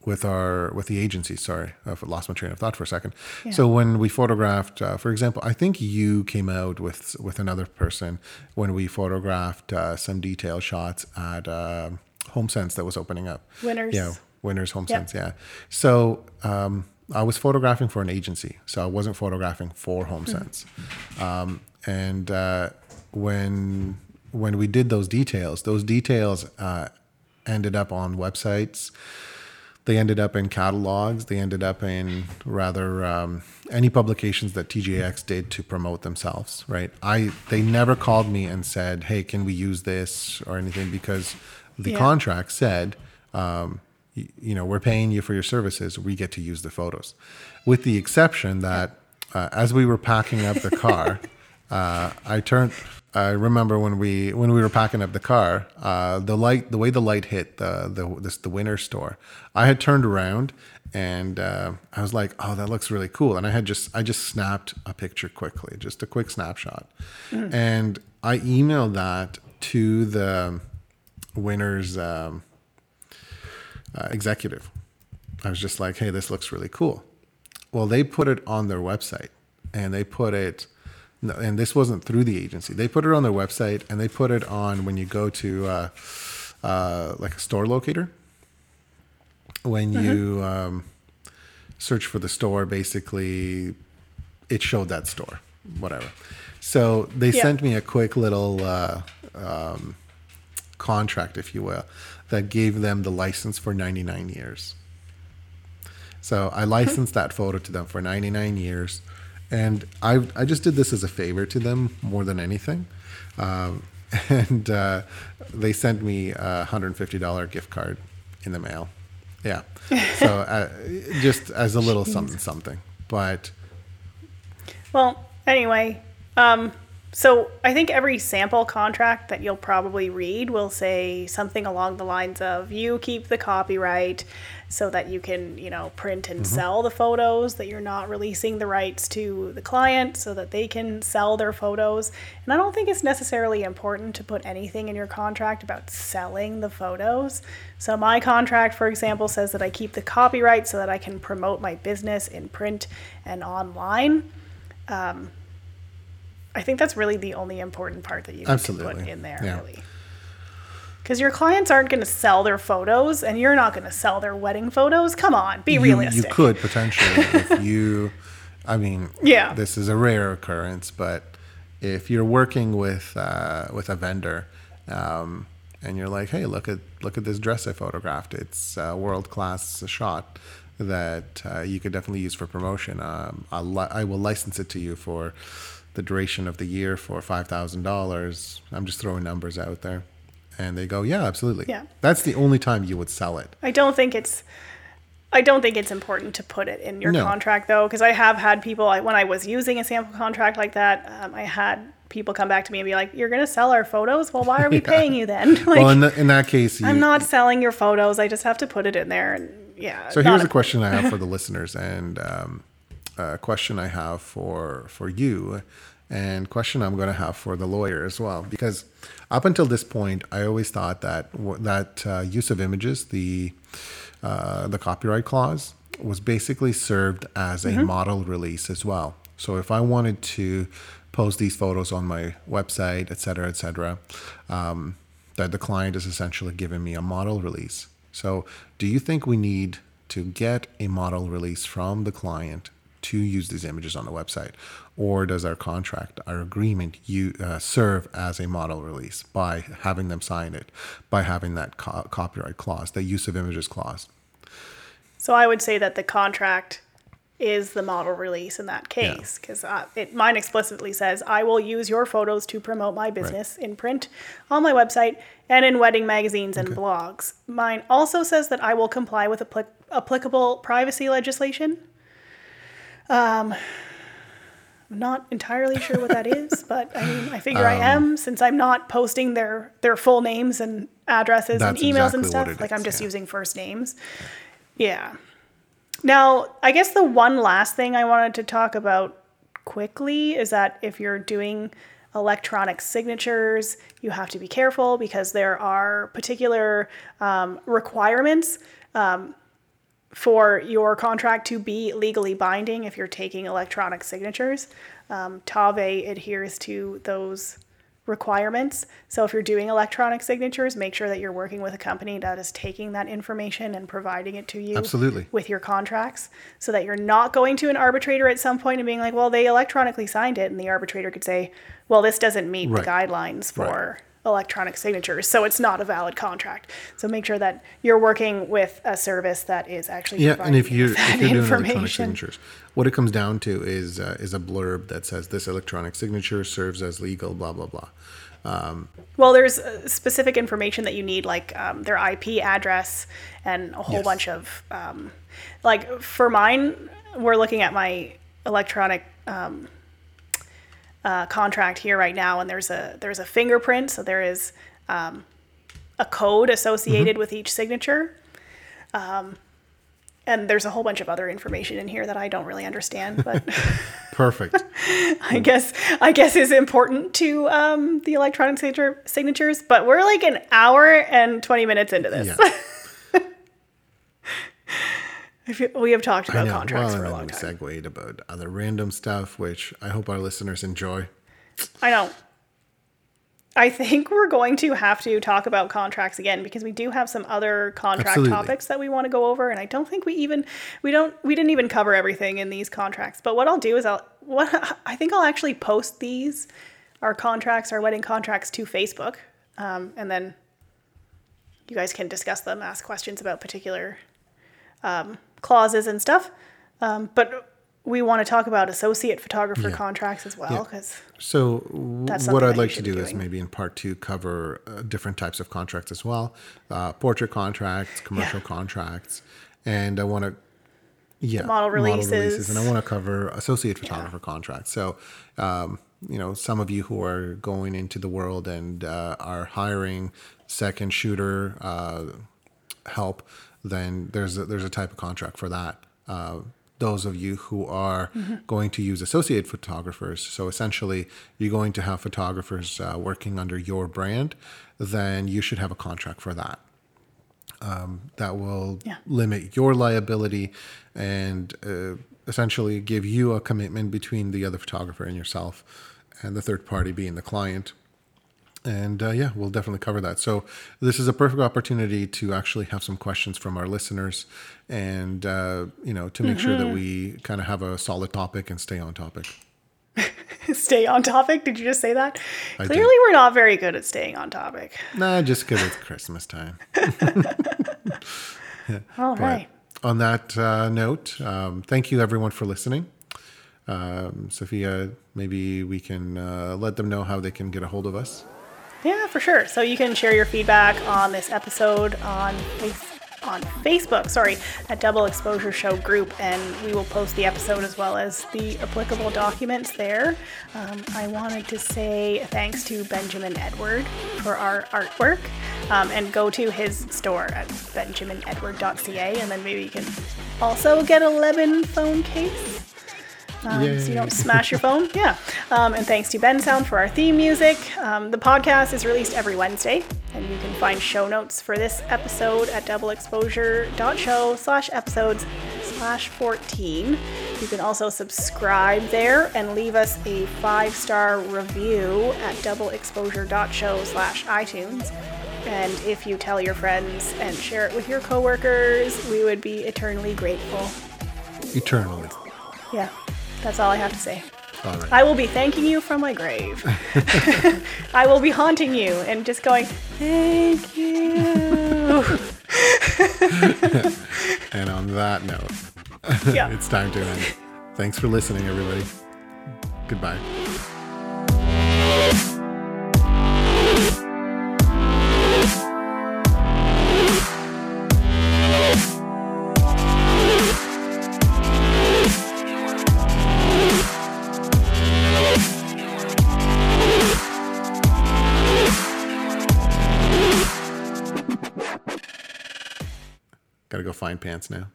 with our with the agency. Sorry, I lost my train of thought for a second. So when we photographed, uh, for example, I think you came out with with another person when we photographed uh, some detail shots at uh, HomeSense that was opening up. Winners. Yeah, Winners Home Yep. Sense. Yeah. So um, I was photographing for an agency, so I wasn't photographing for Home Sense. Um, and uh, when when we did those details, those details uh, ended up on websites. They ended up in catalogs. They ended up in rather um, any publications that TJX did to promote themselves. Right? I they never called me and said, "Hey, can we use this?" or anything because the Yeah. contract said, um, y- you know, we're paying you for your services. We get to use the photos, with the exception that uh, as we were packing up the car, [laughs] uh, I turned. I remember when we when we were packing up the car, uh, the light, the way the light hit the the this the winner store, I had turned around and uh, I was like, "Oh, that looks really cool," and I had just I just snapped a picture quickly, just a quick snapshot, and I emailed that to the winner's um, uh, executive. I was just like, "Hey, this looks really cool." Well, they put it on their website, and they put it, no, and this wasn't through the agency. They put it on their website, and they put it on when you go to uh, uh, like a store locator. When you um, search for the store, basically, it showed that store, whatever. So they Yeah. sent me a quick little uh, um, contract, if you will, that gave them the license for 99 years. So I licensed that photo to them for 99 years. And I, I just did this as a favor to them more than anything. Um, [laughs] and uh, they sent me a $150 gift card in the mail. Yeah. [laughs] So uh, just as a little something, something. But Well, anyway, um, so I think every sample contract that you'll probably read will say something along the lines of you keep the copyright so that you can, you know, print and mm-hmm. sell the photos, that you're not releasing the rights to the client so that they can sell their photos. And I don't think it's necessarily important to put anything in your contract about selling the photos. So my contract, for example, says that I keep the copyright so that I can promote my business in print and online. Um, I think that's really the only important part that you Absolutely. put in there, Yeah. really. Because your clients aren't going to sell their photos, and you're not going to sell their wedding photos. Come on, be you, realistic. you could potentially if [laughs] you i mean Yeah. this is a rare occurrence but if you're working with uh, with a vendor um, and you're like hey look at look at this dress i photographed it's a world class shot that uh, you could definitely use for promotion. Um, I'll li- I will license it to you for the duration of the year for five thousand dollars. I'm just throwing numbers out there, and they go, yeah, absolutely. Yeah. that's the only time you would sell it. I don't think it's I don't think it's important to put it in your No. contract though, because I have had people I, when I was using a sample contract like that, um, I had people come back to me and be like, "You're going to sell our photos? Well, why are we [laughs] paying you then?" [laughs] like, well, in, the, in that case, you, I'm not selling your photos. I just have to put it in there, and yeah. So here's a question I have for the listeners, and um, a question I have for for you, and question I'm going to have for the lawyer as well. Because up until this point, I always thought that that uh, use of images, the uh, the copyright clause, was basically served as a model release as well. So if I wanted to post these photos on my website, et cetera, et cetera, um, that the client is essentially giving me a model release. So, do you think we need to get a model release from the client to use these images on the website, or does our contract, our agreement, you uh, serve as a model release by having them sign it, by having that co- copyright clause, the use of images clause? So I would say that the contract is the model release in that case because uh, mine explicitly says I will use your photos to promote my business in print, on my website, and in wedding magazines and blogs. Mine also says that I will comply with applic- applicable privacy legislation. Um, I'm not entirely sure what that is, [laughs] but I mean, I figure I Um, am since I'm not posting their their full names and addresses and emails exactly and stuff. Like is, I'm just yeah. using first names. Yeah. Now, I guess the one last thing I wanted to talk about quickly is that if you're doing electronic signatures, you have to be careful because there are particular um, requirements um, for your contract to be legally binding if you're taking electronic signatures. Um, Tave adheres to those requirements. So if you're doing electronic signatures, make sure that you're working with a company that is taking that information and providing it to you Absolutely. with your contracts so that you're not going to an arbitrator at some point and being like, well, they electronically signed it. And the arbitrator could say, well, this doesn't meet Right. the guidelines for electronic signatures. So it's not a valid contract. So make sure that you're working with a service that is actually Yeah, and if you're if you're doing electronic signatures, what it comes down to is uh, is a blurb that says this electronic signature serves as legal, blah blah blah. Well, there's uh, specific information that you need, like um, their IP address and a whole Yes. bunch of, um, like for mine, we're looking at my electronic um, uh, contract here right now, and there's a there's a fingerprint, so there is um, a code associated Mm-hmm. with each signature. Um, and there's a whole bunch of other information in here that I don't really understand, [laughs] but [laughs] Perfect. I guess I guess is important to um, the electronic signature signatures. But we're like an hour and twenty minutes into this. Yeah. [laughs] Feel, we have talked about contracts well, for a long we time. segued about other random stuff, which I hope our listeners enjoy. I know. I think [laughs] we're going to have to talk about contracts again because we do have some other contract Absolutely. topics that we want to go over, and I don't think we even we don't we didn't even cover everything in these contracts. But what I'll do is I'll what [laughs] I think I'll actually post these our contracts, our wedding contracts, to Facebook, um, and then you guys can discuss them, ask questions about particular um, clauses and stuff. Um, but we want to talk about associate photographer Yeah. contracts as well Yeah. because So, That's what I'd like to do is maybe in part two cover uh, different types of contracts as well uh, portrait contracts, commercial Yeah. contracts, and I want to. Yeah, model releases. and I want to cover associate photographer contracts. So, um, you know, some of you who are going into the world and uh, are hiring second shooter uh, help, then there's a, there's a type of contract for that. Uh, those of you who are going to use associate photographers, so essentially you're going to have photographers uh, working under your brand, then you should have a contract for that. Um, that will Yeah. limit your liability and uh, essentially give you a commitment between the other photographer and yourself, and the third party being the client. And uh, yeah, we'll definitely cover that. So this is a perfect opportunity to actually have some questions from our listeners, and uh, you know to make sure that we kind of have a solid topic and stay on topic. [laughs] stay on topic. Did you just say that? I did. Clearly, we're not very good at staying on topic. Nah, just because it's [laughs] Christmas time. [laughs] All right. on that uh, note, um, thank you everyone for listening. Um, Sophia, maybe we can uh, let them know how they can get a hold of us. Yeah, for sure. So you can share your feedback on this episode on face- on Facebook, sorry, at Double Exposure Show group, and we will post the episode as well as the applicable documents there. Um, I wanted to say thanks to Benjamin Edward for our artwork, um, and go to his store at benjaminedward.ca, and then maybe you can also get a Lemon phone case um, so you don't smash your phone. [laughs] Yeah. Um, and thanks to Bensound for our theme music. Um, the podcast is released every Wednesday, and you can find show notes for this episode at doubleexposure.show slash episodes slash 14. You can also subscribe there and leave us a five star review at doubleexposure.show slash iTunes. And if you tell your friends and share it with your coworkers, we would be eternally grateful. Eternally. Yeah. That's all I have to say. All right. I will be thanking you from my grave. [laughs] I will be haunting you and just going, thank you. [laughs] and on that note, Yeah. [laughs] it's time to end. Thanks for listening, everybody. Goodbye. Find pants now.